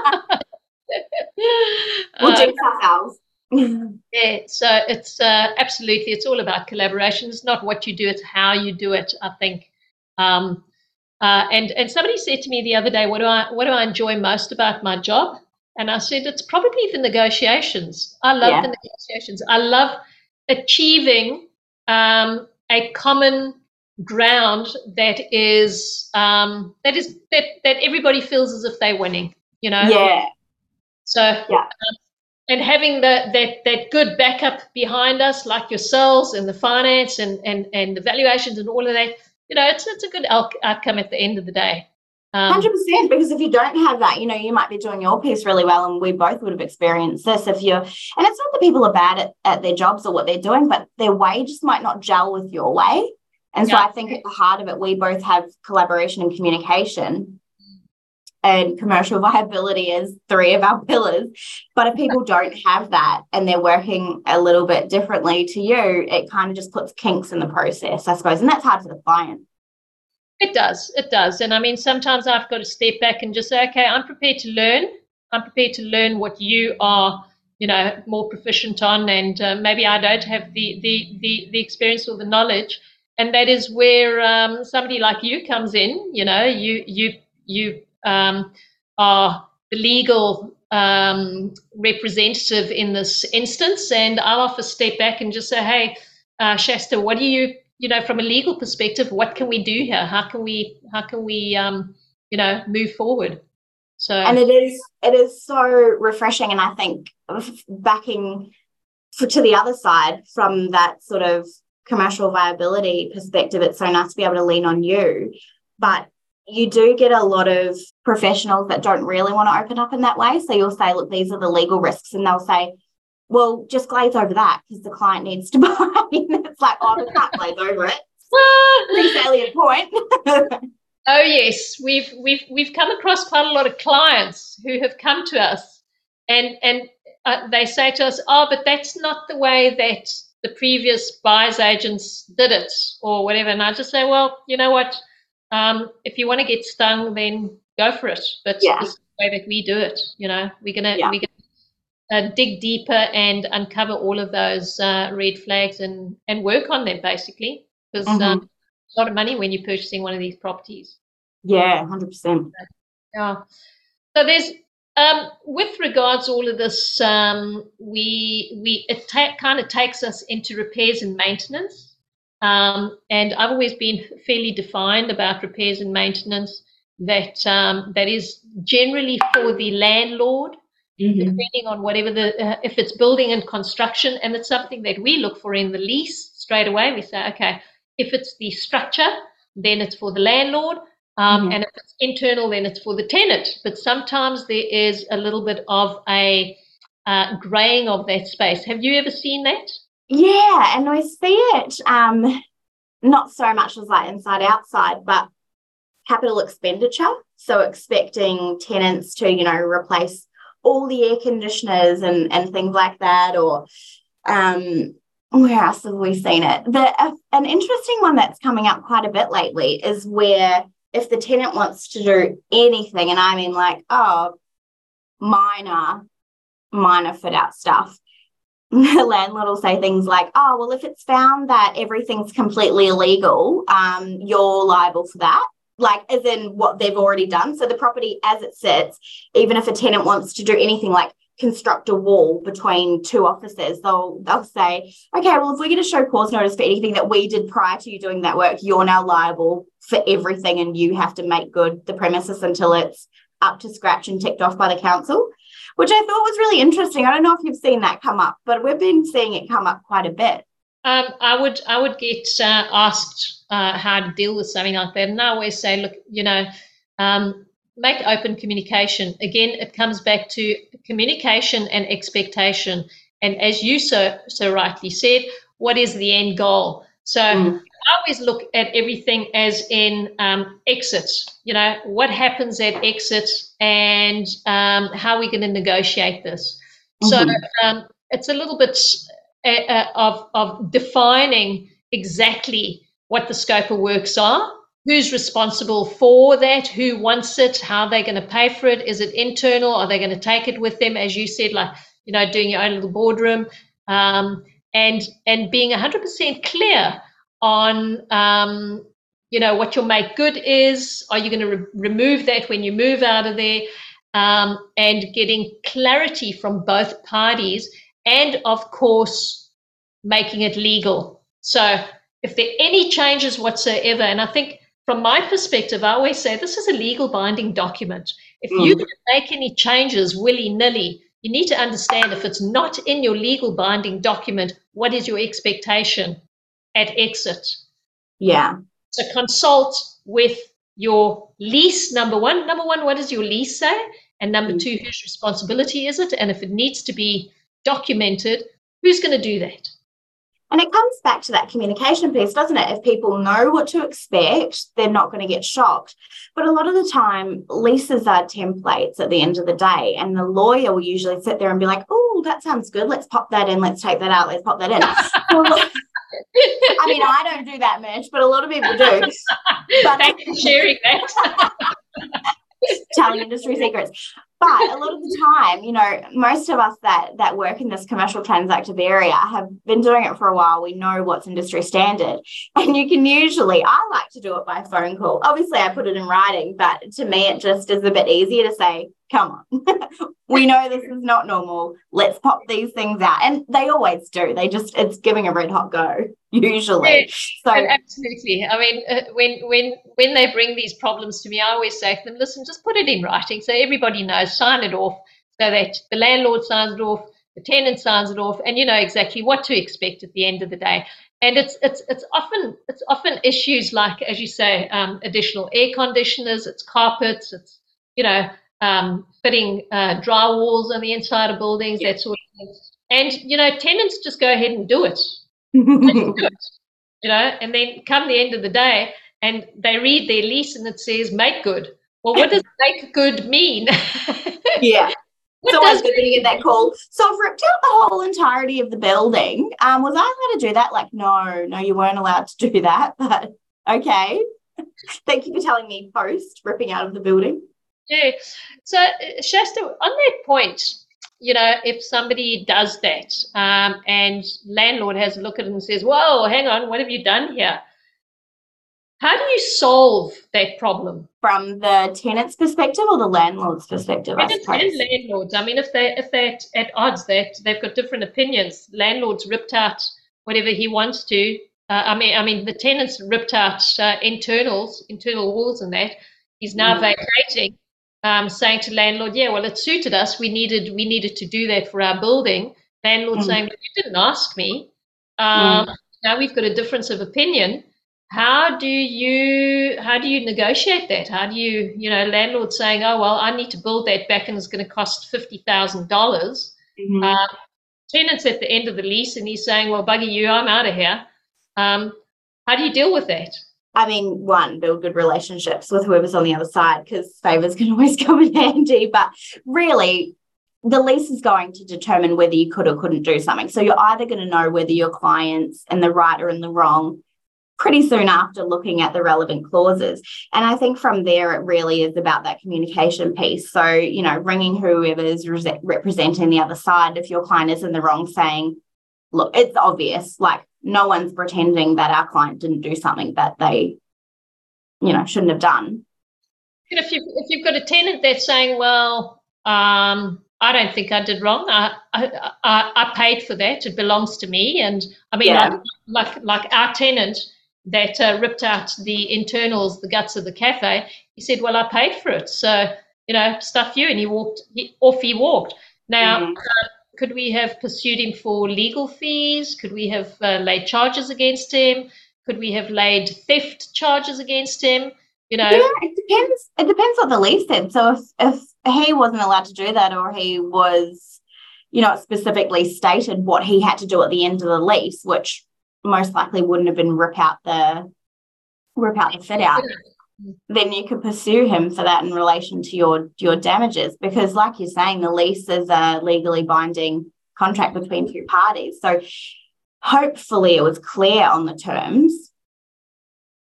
we'll jinx ourselves. yeah, so it's uh, absolutely it's all about collaboration. It's not what you do; it's how you do it. I think. Um, uh, and and somebody said to me the other day, "What do I what do I enjoy most about my job?" And I said, "It's probably the negotiations. I love yeah. the negotiations. I love achieving um, a common ground that is um, that is that that everybody feels as if they're winning. You know. Yeah. So yeah. Um, and having the, that that good backup behind us, like yourselves and the finance and and and the valuations and all of that, you know, it's it's a good outcome at the end of the day. Um, Hundred um, percent. Because if you don't have that, you know, you might be doing your piece really well, and we both would have experienced this. If you're, and it's not that people are bad at, at their jobs or what they're doing, but their way just might not gel with your way. And so. I think at the heart of it, we both have collaboration and communication and commercial viability as three of our pillars. But if people don't have that and they're working a little bit differently to you, it kind of just puts kinks in the process, I suppose. And that's hard for the client. It does. It does. And I mean, sometimes I've got to step back and just say, okay, I'm prepared to learn. I'm prepared to learn what you are, you know, more proficient on. And uh, maybe I don't have the, the, the, the experience or the knowledge. And that is where um, somebody like you comes in. You know, you, you, you um, are the legal um, representative in this instance, and I'll offer step back and just say, "Hey, uh, Shasta, what do you, you know, from a legal perspective, what can we do here? How can we, how can we, um, you know, move forward?" So, and it is, it is so refreshing, and I think backing for, to the other side from that sort of commercial viability perspective, it's so nice to be able to lean on you, but you do get a lot of professionals that don't really want to open up in that way. So you'll say, look, these are the legal risks. And they'll say, well, just glaze over that because the client needs to buy. and it's like, oh, I can't glaze over it. Pretty salient point. oh yes, we've we've we've come across quite a lot of clients who have come to us, and and uh, they say to us, "Oh, but that's not the way that the previous buyers agents did it, or whatever." And I just say, "Well, you know what? Um, if you want to get stung, then go for it. But yeah. this is the way that we do it. You know, we're gonna yeah. we're gonna uh, dig deeper and uncover all of those uh, red flags and and work on them basically because mm-hmm. um, a lot of money when you're purchasing one of these properties. Yeah, hundred percent. Yeah. So there's um, with regards all of this, um, we we it ta- kind of takes us into repairs and maintenance. Um, and I've always been fairly defined about repairs and maintenance that um, that is generally for the landlord, mm-hmm. depending on whatever the uh, if it's building and construction, and it's something that we look for in the lease straight away. We say, okay, if it's the structure, then it's for the landlord, um, mm-hmm. and if it's internal, then it's for the tenant. But sometimes there is a little bit of a uh, graying of that space. Have you ever seen that? Yeah, and I see it um, not so much as like inside outside, but capital expenditure. So expecting tenants to, you know, replace all the air conditioners and, and things like that, or um, where else have we seen it? The, uh, an interesting one that's coming up quite a bit lately is where if the tenant wants to do anything, and I mean like, oh, minor, minor fit out stuff, landlord will say things like, oh, well, if it's found that everything's completely illegal, um, you're liable for that. Like, as in what they've already done. So the property as it sits, even if a tenant wants to do anything like construct a wall between two offices. They'll they'll say, okay, well, if we're going to show cause notice for anything that we did prior to you doing that work, you're now liable for everything, and you have to make good the premises until it's up to scratch and ticked off by the council. Which I thought was really interesting. I don't know if you've seen that come up, but we've been seeing it come up quite a bit. Um, I would I would get uh, asked uh, how to deal with something like that, and I always say, look, you know, um, make open communication. Again, it comes back to communication and expectation. And as you so so rightly said, what is the end goal? So mm. I always look at everything as in um, exits. You know, what happens at exit, and um, how are we going to negotiate this? Mm-hmm. So um, it's a little bit uh, uh, of of defining exactly what the scope of works are who's responsible for that who wants it how they're going to pay for it is it internal are they going to take it with them as you said like you know doing your own little boardroom um, and and being 100% clear on um, you know what your make good is are you going to re- remove that when you move out of there um, and getting clarity from both parties and of course making it legal so if there are any changes whatsoever and i think from my perspective, I always say this is a legal binding document. If mm. you make any changes willy nilly, you need to understand if it's not in your legal binding document, what is your expectation at exit? Yeah. So consult with your lease, number one. Number one, what does your lease say? And number mm. two, whose responsibility is it? And if it needs to be documented, who's going to do that? And it comes back to that communication piece, doesn't it? If people know what to expect, they're not going to get shocked. But a lot of the time, leases are templates at the end of the day. And the lawyer will usually sit there and be like, oh, that sounds good. Let's pop that in. Let's take that out. Let's pop that in. I mean, I don't do that much, but a lot of people do. But Thanks for sharing that. telling industry secrets. But a lot of the time, you know, most of us that that work in this commercial transactive area have been doing it for a while. We know what's industry standard. And you can usually, I like to do it by phone call. Obviously, I put it in writing, but to me, it just is a bit easier to say, come on, we know this is not normal. Let's pop these things out. And they always do. They just, it's giving a red hot go usually. So absolutely. I mean, uh, when, when, when they bring these problems to me, I always say to them, listen, just put it in writing. So everybody knows, sign it off so that the landlord signs it off, the tenant signs it off, and you know exactly what to expect at the end of the day. And it's it's it's often it's often issues like, as you say, um, additional air conditioners, it's carpets, it's you know um, fitting uh, walls on the inside of buildings, yeah. that sort of thing. And, you know, tenants just go ahead and do it. You know, and then come the end of the day and they read their lease and it says make good. Well, what does make good mean? yeah. What so I was going to get that call. So I've ripped out the whole entirety of the building. Um, was I allowed to do that? Like, no, no, you weren't allowed to do that. But okay. Thank you for telling me post ripping out of the building Yeah. So, Shasta, on that point, you know, if somebody does that um, and landlord has a look at it and says, "Whoa, hang on, what have you done here?" How do you solve that problem? From the tenant's perspective or the landlord's perspective? Tenants and landlords. I mean, if they if they're at odds, that they've got different opinions. Landlord's ripped out whatever he wants to. Uh, I mean, I mean, the tenants ripped out uh, internals, internal walls, and that. He's now mm. vacating um, saying to landlord, "Yeah, well, it suited us. We needed we needed to do that for our building." Landlord mm. saying, "You didn't ask me. Um, mm. Now we've got a difference of opinion. How do you how do you negotiate that? How do you you know landlord saying, "Oh well, I need to build that back and it's going to cost fifty thousand dollars." Mm-hmm. Uh, tenants at the end of the lease, and he's saying, "Well, bugger you, I'm out of here." Um, how do you deal with that? I mean, one, build good relationships with whoever's on the other side because favors can always come in handy. But really, the lease is going to determine whether you could or couldn't do something. So you're either going to know whether your client's in the right or in the wrong pretty soon after looking at the relevant clauses. And I think from there, it really is about that communication piece. So, you know, ringing whoever's re- representing the other side, if your client is in the wrong, saying, look, it's obvious, like no one's pretending that our client didn't do something that they, you know, shouldn't have done. if you if you've got a tenant that's saying, well, um, I don't think I did wrong. I, I, I, I paid for that. It belongs to me. And I mean, yeah. like, like, like our tenant that uh, ripped out the internals, the guts of the cafe, he said, well, I paid for it. So, you know, stuff you. And he walked, he, off he walked. Now, mm-hmm. uh, could we have pursued him for legal fees? Could we have uh, laid charges against him? Could we have laid theft charges against him? You know, yeah, it depends. It depends what the lease said. So if if he wasn't allowed to do that, or he was, you know, specifically stated what he had to do at the end of the lease, which most likely wouldn't have been rip out the rip out the fit out, then you could pursue him for that in relation to your your damages. Because, like you're saying, the lease is a legally binding contract between two parties. So hopefully it was clear on the terms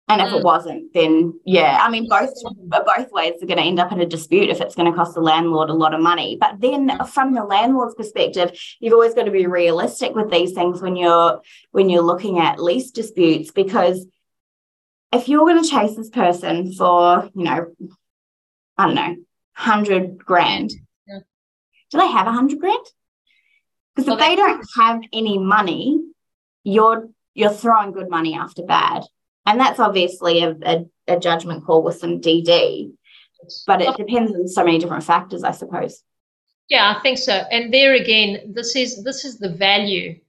and if mm. it wasn't, then yeah, I mean, both both ways are going to end up in a dispute if it's going to cost the landlord a lot of money. But then, from the landlord's perspective, you've always got to be realistic with these things when you're when you're looking at lease disputes, because if you're going to chase this person for, you know, I don't know, hundred grand, yeah. do they have a hundred grand? Because well, if they don't have any money, you're you're throwing good money after bad and that's obviously a, a, a judgment call with some DD, but it depends on so many different factors, I suppose. Yeah, I think so. And there again, this is this is the value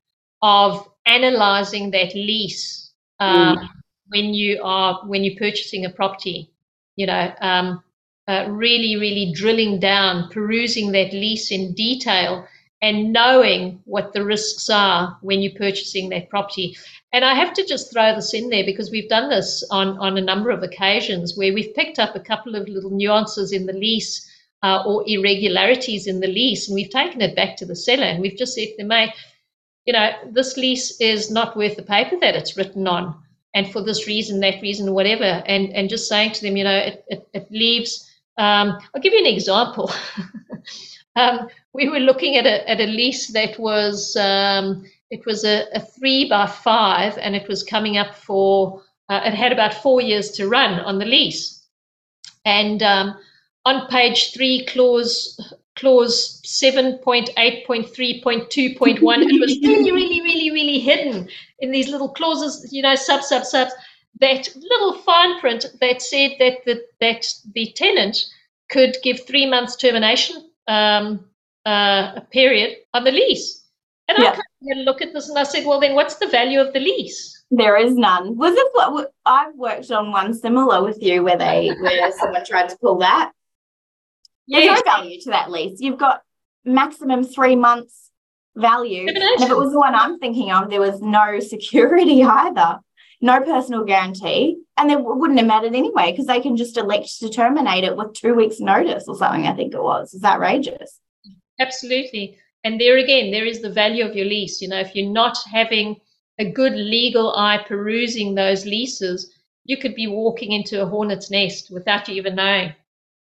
of analyzing that lease um, mm. When you are when you're purchasing a property. You know, um, uh, really, really drilling down, perusing that lease in detail, and knowing what the risks are when you're purchasing that property. And I have to just throw this in there because we've done this on, on a number of occasions where we've picked up a couple of little nuances in the lease uh, or irregularities in the lease, and we've taken it back to the seller and we've just said to them, mate, you know, this lease is not worth the paper that it's written on, and for this reason, that reason, whatever, and and just saying to them, you know, it it, it leaves. Um, I'll give you an example. um, we were looking at a at a lease that was. Um, it was a, a three by five, and it was coming up for, uh, it had about four years to run on the lease. And um, on page three, clause clause 7.8.3.2.1 it was really really really really hidden in these little clauses you know sub sub subs that little fine print that said that the that the tenant could give three months termination um, uh, period on the lease and yeah. I look at this and I said, well, then what's the value of the lease? There is none. Was this what I've worked on one similar with you where they where someone tried to pull that? There's no value to that lease. You've got maximum three months value. And if it was the one I'm thinking of, there was no security either, no personal guarantee, and it wouldn't have mattered anyway because they can just elect to terminate it with two weeks' notice or something. I think it was. It's outrageous. Absolutely. And there again, there is the value of your lease. You know, if you're not having a good legal eye perusing those leases, you could be walking into a hornet's nest without you even knowing.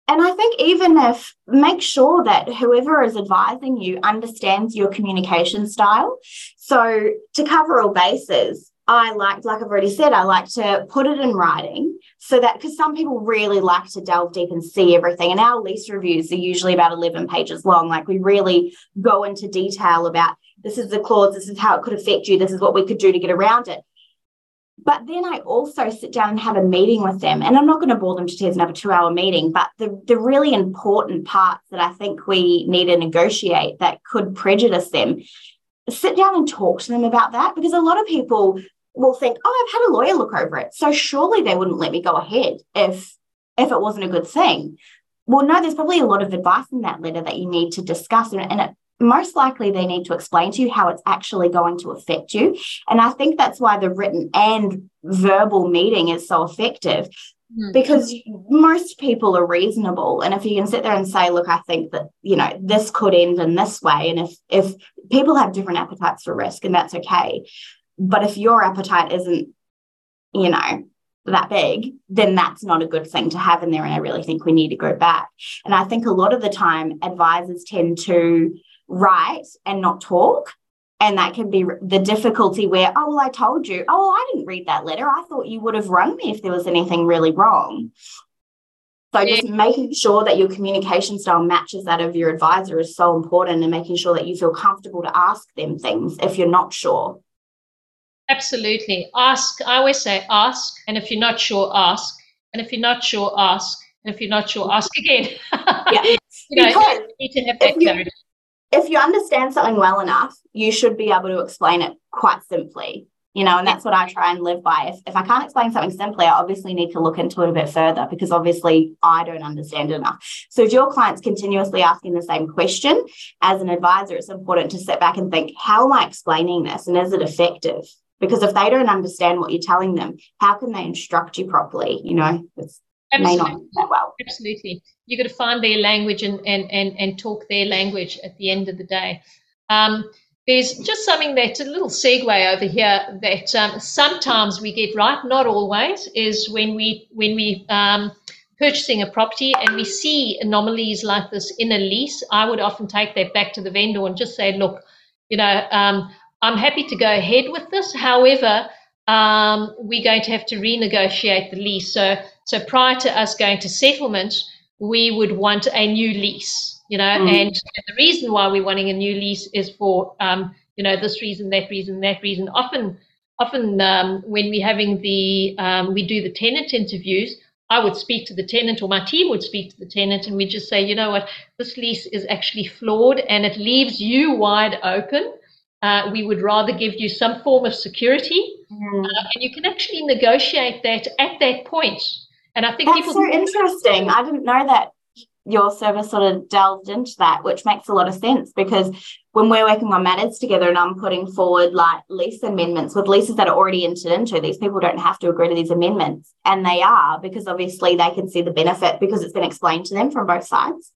And I think even if make sure that whoever is advising you understands your communication style. So to cover all bases, I like, like I've already said, I like to put it in writing so that because some people really like to delve deep and see everything. And our lease reviews are usually about 11 pages long. Like we really go into detail about this is the clause, this is how it could affect you, this is what we could do to get around it. But then I also sit down and have a meeting with them. And I'm not going to bore them to tears and have a two hour meeting, but the, the really important parts that I think we need to negotiate that could prejudice them sit down and talk to them about that because a lot of people will think, oh, I've had a lawyer look over it. So surely they wouldn't let me go ahead if if it wasn't a good thing. Well, no, there's probably a lot of advice in that letter that you need to discuss. And, and it, most likely they need to explain to you how it's actually going to affect you. And I think that's why the written and verbal meeting is so effective. Mm-hmm. Because most people are reasonable, and if you can sit there and say, "Look, I think that you know this could end in this way," and if if people have different appetites for risk, and that's okay, but if your appetite isn't, you know, that big, then that's not a good thing to have in there. And I really think we need to go back. And I think a lot of the time, advisors tend to write and not talk. And that can be the difficulty where, oh, well, I told you, oh, well, I didn't read that letter. I thought you would have rung me if there was anything really wrong. So yeah. just making sure that your communication style matches that of your advisor is so important and making sure that you feel comfortable to ask them things if you're not sure. Absolutely. Ask. I always say ask. And if you're not sure, ask. And if you're not sure, ask. And if you're not sure, ask again. yeah. you know, because you need to have that clarity. If you understand something well enough, you should be able to explain it quite simply you know, and that's what I try and live by. If, if I can't explain something simply, I obviously need to look into it a bit further because obviously I don't understand enough. So if your client's continuously asking the same question as an advisor, it's important to sit back and think, how am I explaining this and is it effective? Because if they don't understand what you're telling them, how can they instruct you properly? You know, it's may not that well. Absolutely. You've got to find their language and, and, and, and talk their language at the end of the day. Um, there's just something that's a little segue over here that um, sometimes we get right, not always, is when we when we um, purchasing a property and we see anomalies like this in a lease. I would often take that back to the vendor and just say, look, you know, um, I'm happy to go ahead with this. However, um, we're going to have to renegotiate the lease. So so prior to us going to settlement, we would want a new lease you know, mm. and the reason why we're wanting a new lease is for, um, you know, this reason, that reason, that reason. Often, often um, when we're having the, um, we do the tenant interviews, I would speak to the tenant or my team would speak to the tenant and we just say, you know what, this lease is actually flawed and it leaves you wide open. Uh, we would rather give you some form of security mm. uh, and you can actually negotiate that at that point. And I think That's people. so interesting. I didn't know that your service sort of delved into that, which makes a lot of sense because when we're working on matters together and I'm putting forward like lease amendments with leases that are already entered into, these people don't have to agree to these amendments. And they are because obviously they can see the benefit because it's been explained to them from both sides.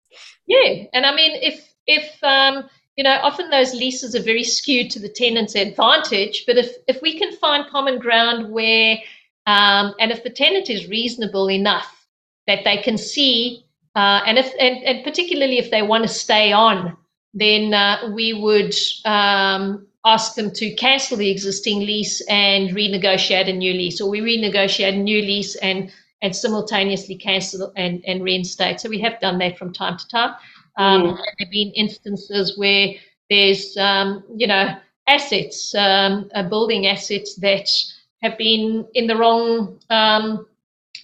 Yeah. And I mean, if, if, um, you know, often those leases are very skewed to the tenant's advantage, but if, if we can find common ground where, um, and if the tenant is reasonable enough that they can see uh, and if and, and, particularly if they want to stay on, then uh, we would um, ask them to cancel the existing lease and renegotiate a new lease, or we renegotiate a new lease and and simultaneously cancel and, and reinstate. So we have done that from time to time. Um, mm. There have been instances where there's um, you know assets, um, building assets that have been in the wrong um,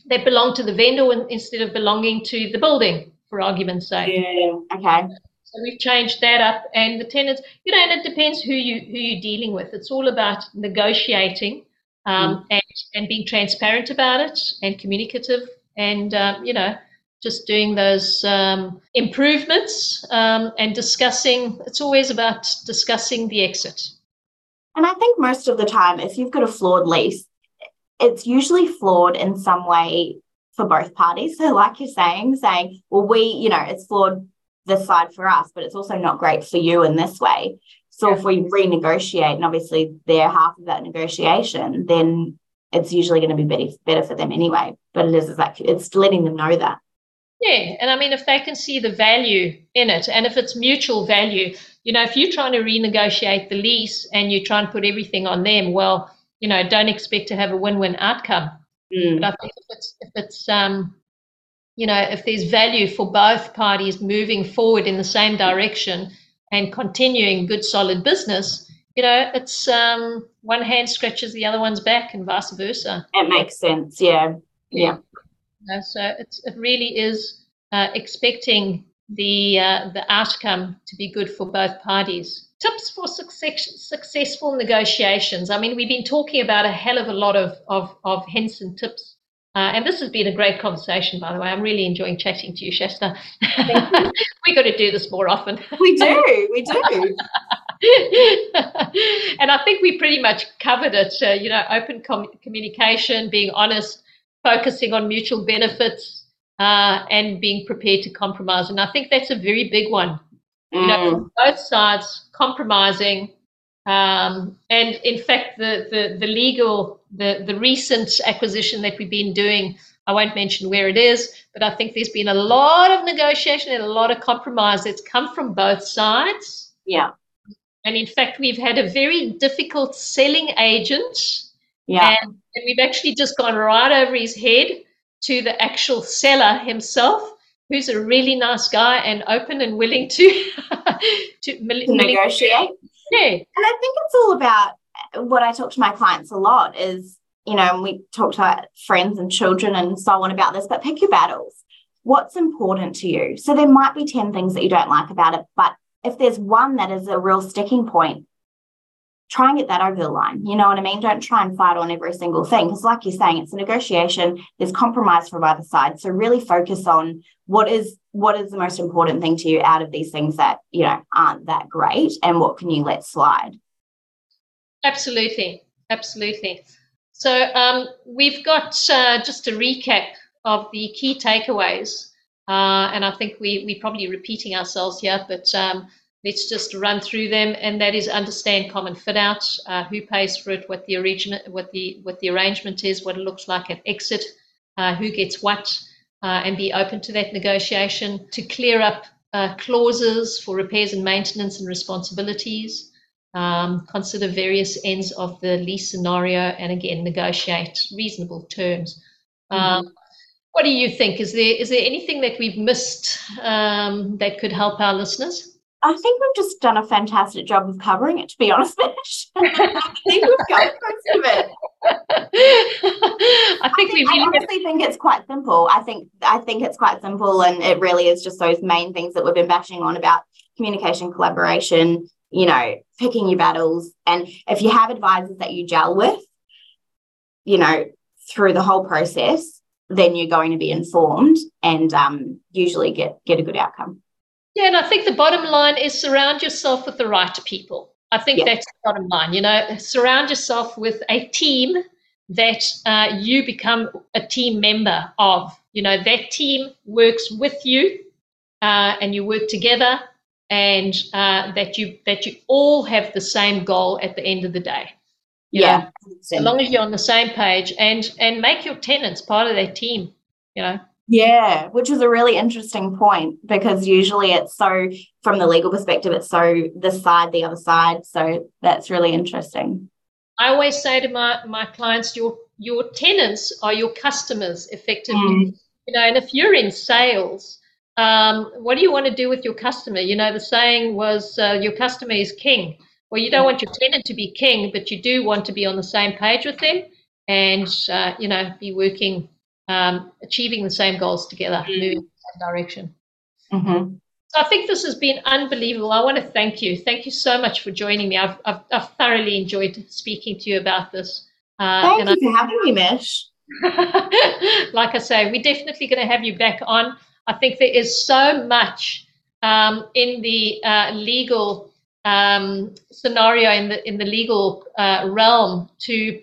they belong to the vendor instead of belonging to the building, for argument's sake. Yeah. Okay. So we've changed that up, and the tenants, you know, and it depends who you who you're dealing with. It's all about negotiating um, mm. and and being transparent about it and communicative, and um, you know, just doing those um, improvements um, and discussing. It's always about discussing the exit. And I think most of the time, if you've got a flawed lease, it's usually flawed in some way for both parties. So, like you're saying, saying, well, we, you know, it's flawed this side for us, but it's also not great for you in this way. So, yeah. if we renegotiate, and obviously they're half of that negotiation, then it's usually going to be better, better for them anyway. But it is like it's letting them know that. Yeah. And I mean, if they can see the value in it, and if it's mutual value, you know, if you're trying to renegotiate the lease and you try and put everything on them, well, you know, don't expect to have a win-win outcome. Mm. But I think if it's, if it's um, you know, if there's value for both parties moving forward in the same direction and continuing good, solid business, you know, it's um, one hand scratches the other one's back and vice versa. It makes sense. Yeah. Yeah. yeah. so it's, it really is uh, expecting the uh, the outcome to be good for both parties tips for success, successful negotiations. I mean, we've been talking about a hell of a lot of, of, of hints and tips. Uh, and this has been a great conversation, by the way. I'm really enjoying chatting to you, Shasta. We've got to do this more often. We do, we do. and I think we pretty much covered it. Uh, you know, open com- communication, being honest, focusing on mutual benefits, uh, and being prepared to compromise. And I think that's a very big one. Mm. You know, mm. both sides compromising. Um, and in fact, the, the, the legal, the, the recent acquisition that we've been doing, I won't mention where it is, but I think there's been a lot of negotiation and a lot of compromise that's come from both sides. Yeah. And in fact, we've had a very difficult selling agent. Yeah. And, and we've actually just gone right over his head to the actual seller himself, who's a really nice guy and open and willing to to, negotiate. Yeah, and I think it's all about what I talk to my clients a lot is you know, we talk to our friends and children and so on about this, but pick your battles. What's important to you? So there might be 10 things that you don't like about it, but if there's one that is a real sticking point, try and get that over the line. You know what I mean? Don't try and fight on every single thing. Because, like you're saying, it's a negotiation, there's compromise from either side. So really focus on what is what is the most important thing to you out of these things that, you know, aren't that great and what can you let slide? Absolutely. Absolutely. So um, we've got uh, just a recap of the key takeaways. Uh, and I think we, we're probably repeating ourselves here, but um, let's just run through them. And that is understand common fit out, uh, who pays for it, what the, origin, what, the, what the arrangement is, what it looks like at exit, uh, who gets what, uh, and be open to that negotiation to clear up uh, clauses for repairs and maintenance and responsibilities um, consider various ends of the lease scenario, and again, negotiate reasonable terms. Um, mm-hmm. what do you think? Is there is there anything that we've missed um, that could help our listeners? I think we've just done a fantastic job of covering it, to be honest, Mish. I think we've covered most of it. I think, I, think, I honestly think it's quite simple. I think I think it's quite simple, and it really is just those main things that we've been bashing on about communication, collaboration, you know, picking your battles. And if you have advisors that you gel with, you know, through the whole process, then you're going to be informed and um, usually get get a good outcome. Yeah, and I think the bottom line is surround yourself with the right people. I think yeah. that's the bottom line. You know, surround yourself with a team that uh, you become a team member of. You know, that team works with you uh, and you work together and uh, that you that you all have the same goal at the end of the day. yeah, as long as you're on the same page and and make your tenants part of that team. You know. Yeah, which is a really interesting point because usually it's so from the legal perspective, it's so this side, the other side. So that's really interesting. I always say to my, my clients, your your tenants are your customers effectively. Mm. You know, and if you're in sales, um, what do you want to do with your customer? You know, the saying was, uh, your customer is king. Well, you don't want your tenant to be king, but you do want to be on the same page with them and, uh, you know, be working, um, achieving the same goals together, mm. moving in that direction. Mm-hmm. So I think this has been unbelievable. I want to thank you. Thank you so much for joining me. I've, I've, I've thoroughly enjoyed speaking to you about this. Uh, thank you I, for having me, Mish. like I say, we're definitely going to have you back on. I think there is so much um, in the uh, legal um, scenario in the in the legal uh, realm to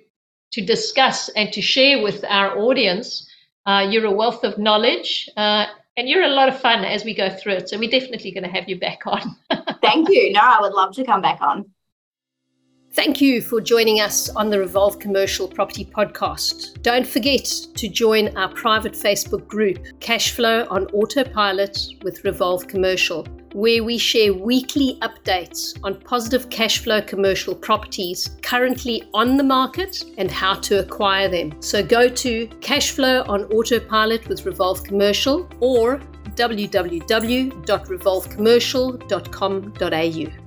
to discuss and to share with our audience. Uh, you're a wealth of knowledge, uh, and you're a lot of fun as we go through it. So we're definitely going to have you back on. Thank you. No, I would love to come back on. Thank you for joining us on the Revolve Commercial Property Podcast. Don't forget to join our private Facebook group, Cashflow on Autopilot with Revolve Commercial, where we share weekly updates on positive cash flow commercial properties currently on the market and how to acquire them. So go to Cashflow on Autopilot with Revolve Commercial or www.revolvecommercial.com.au.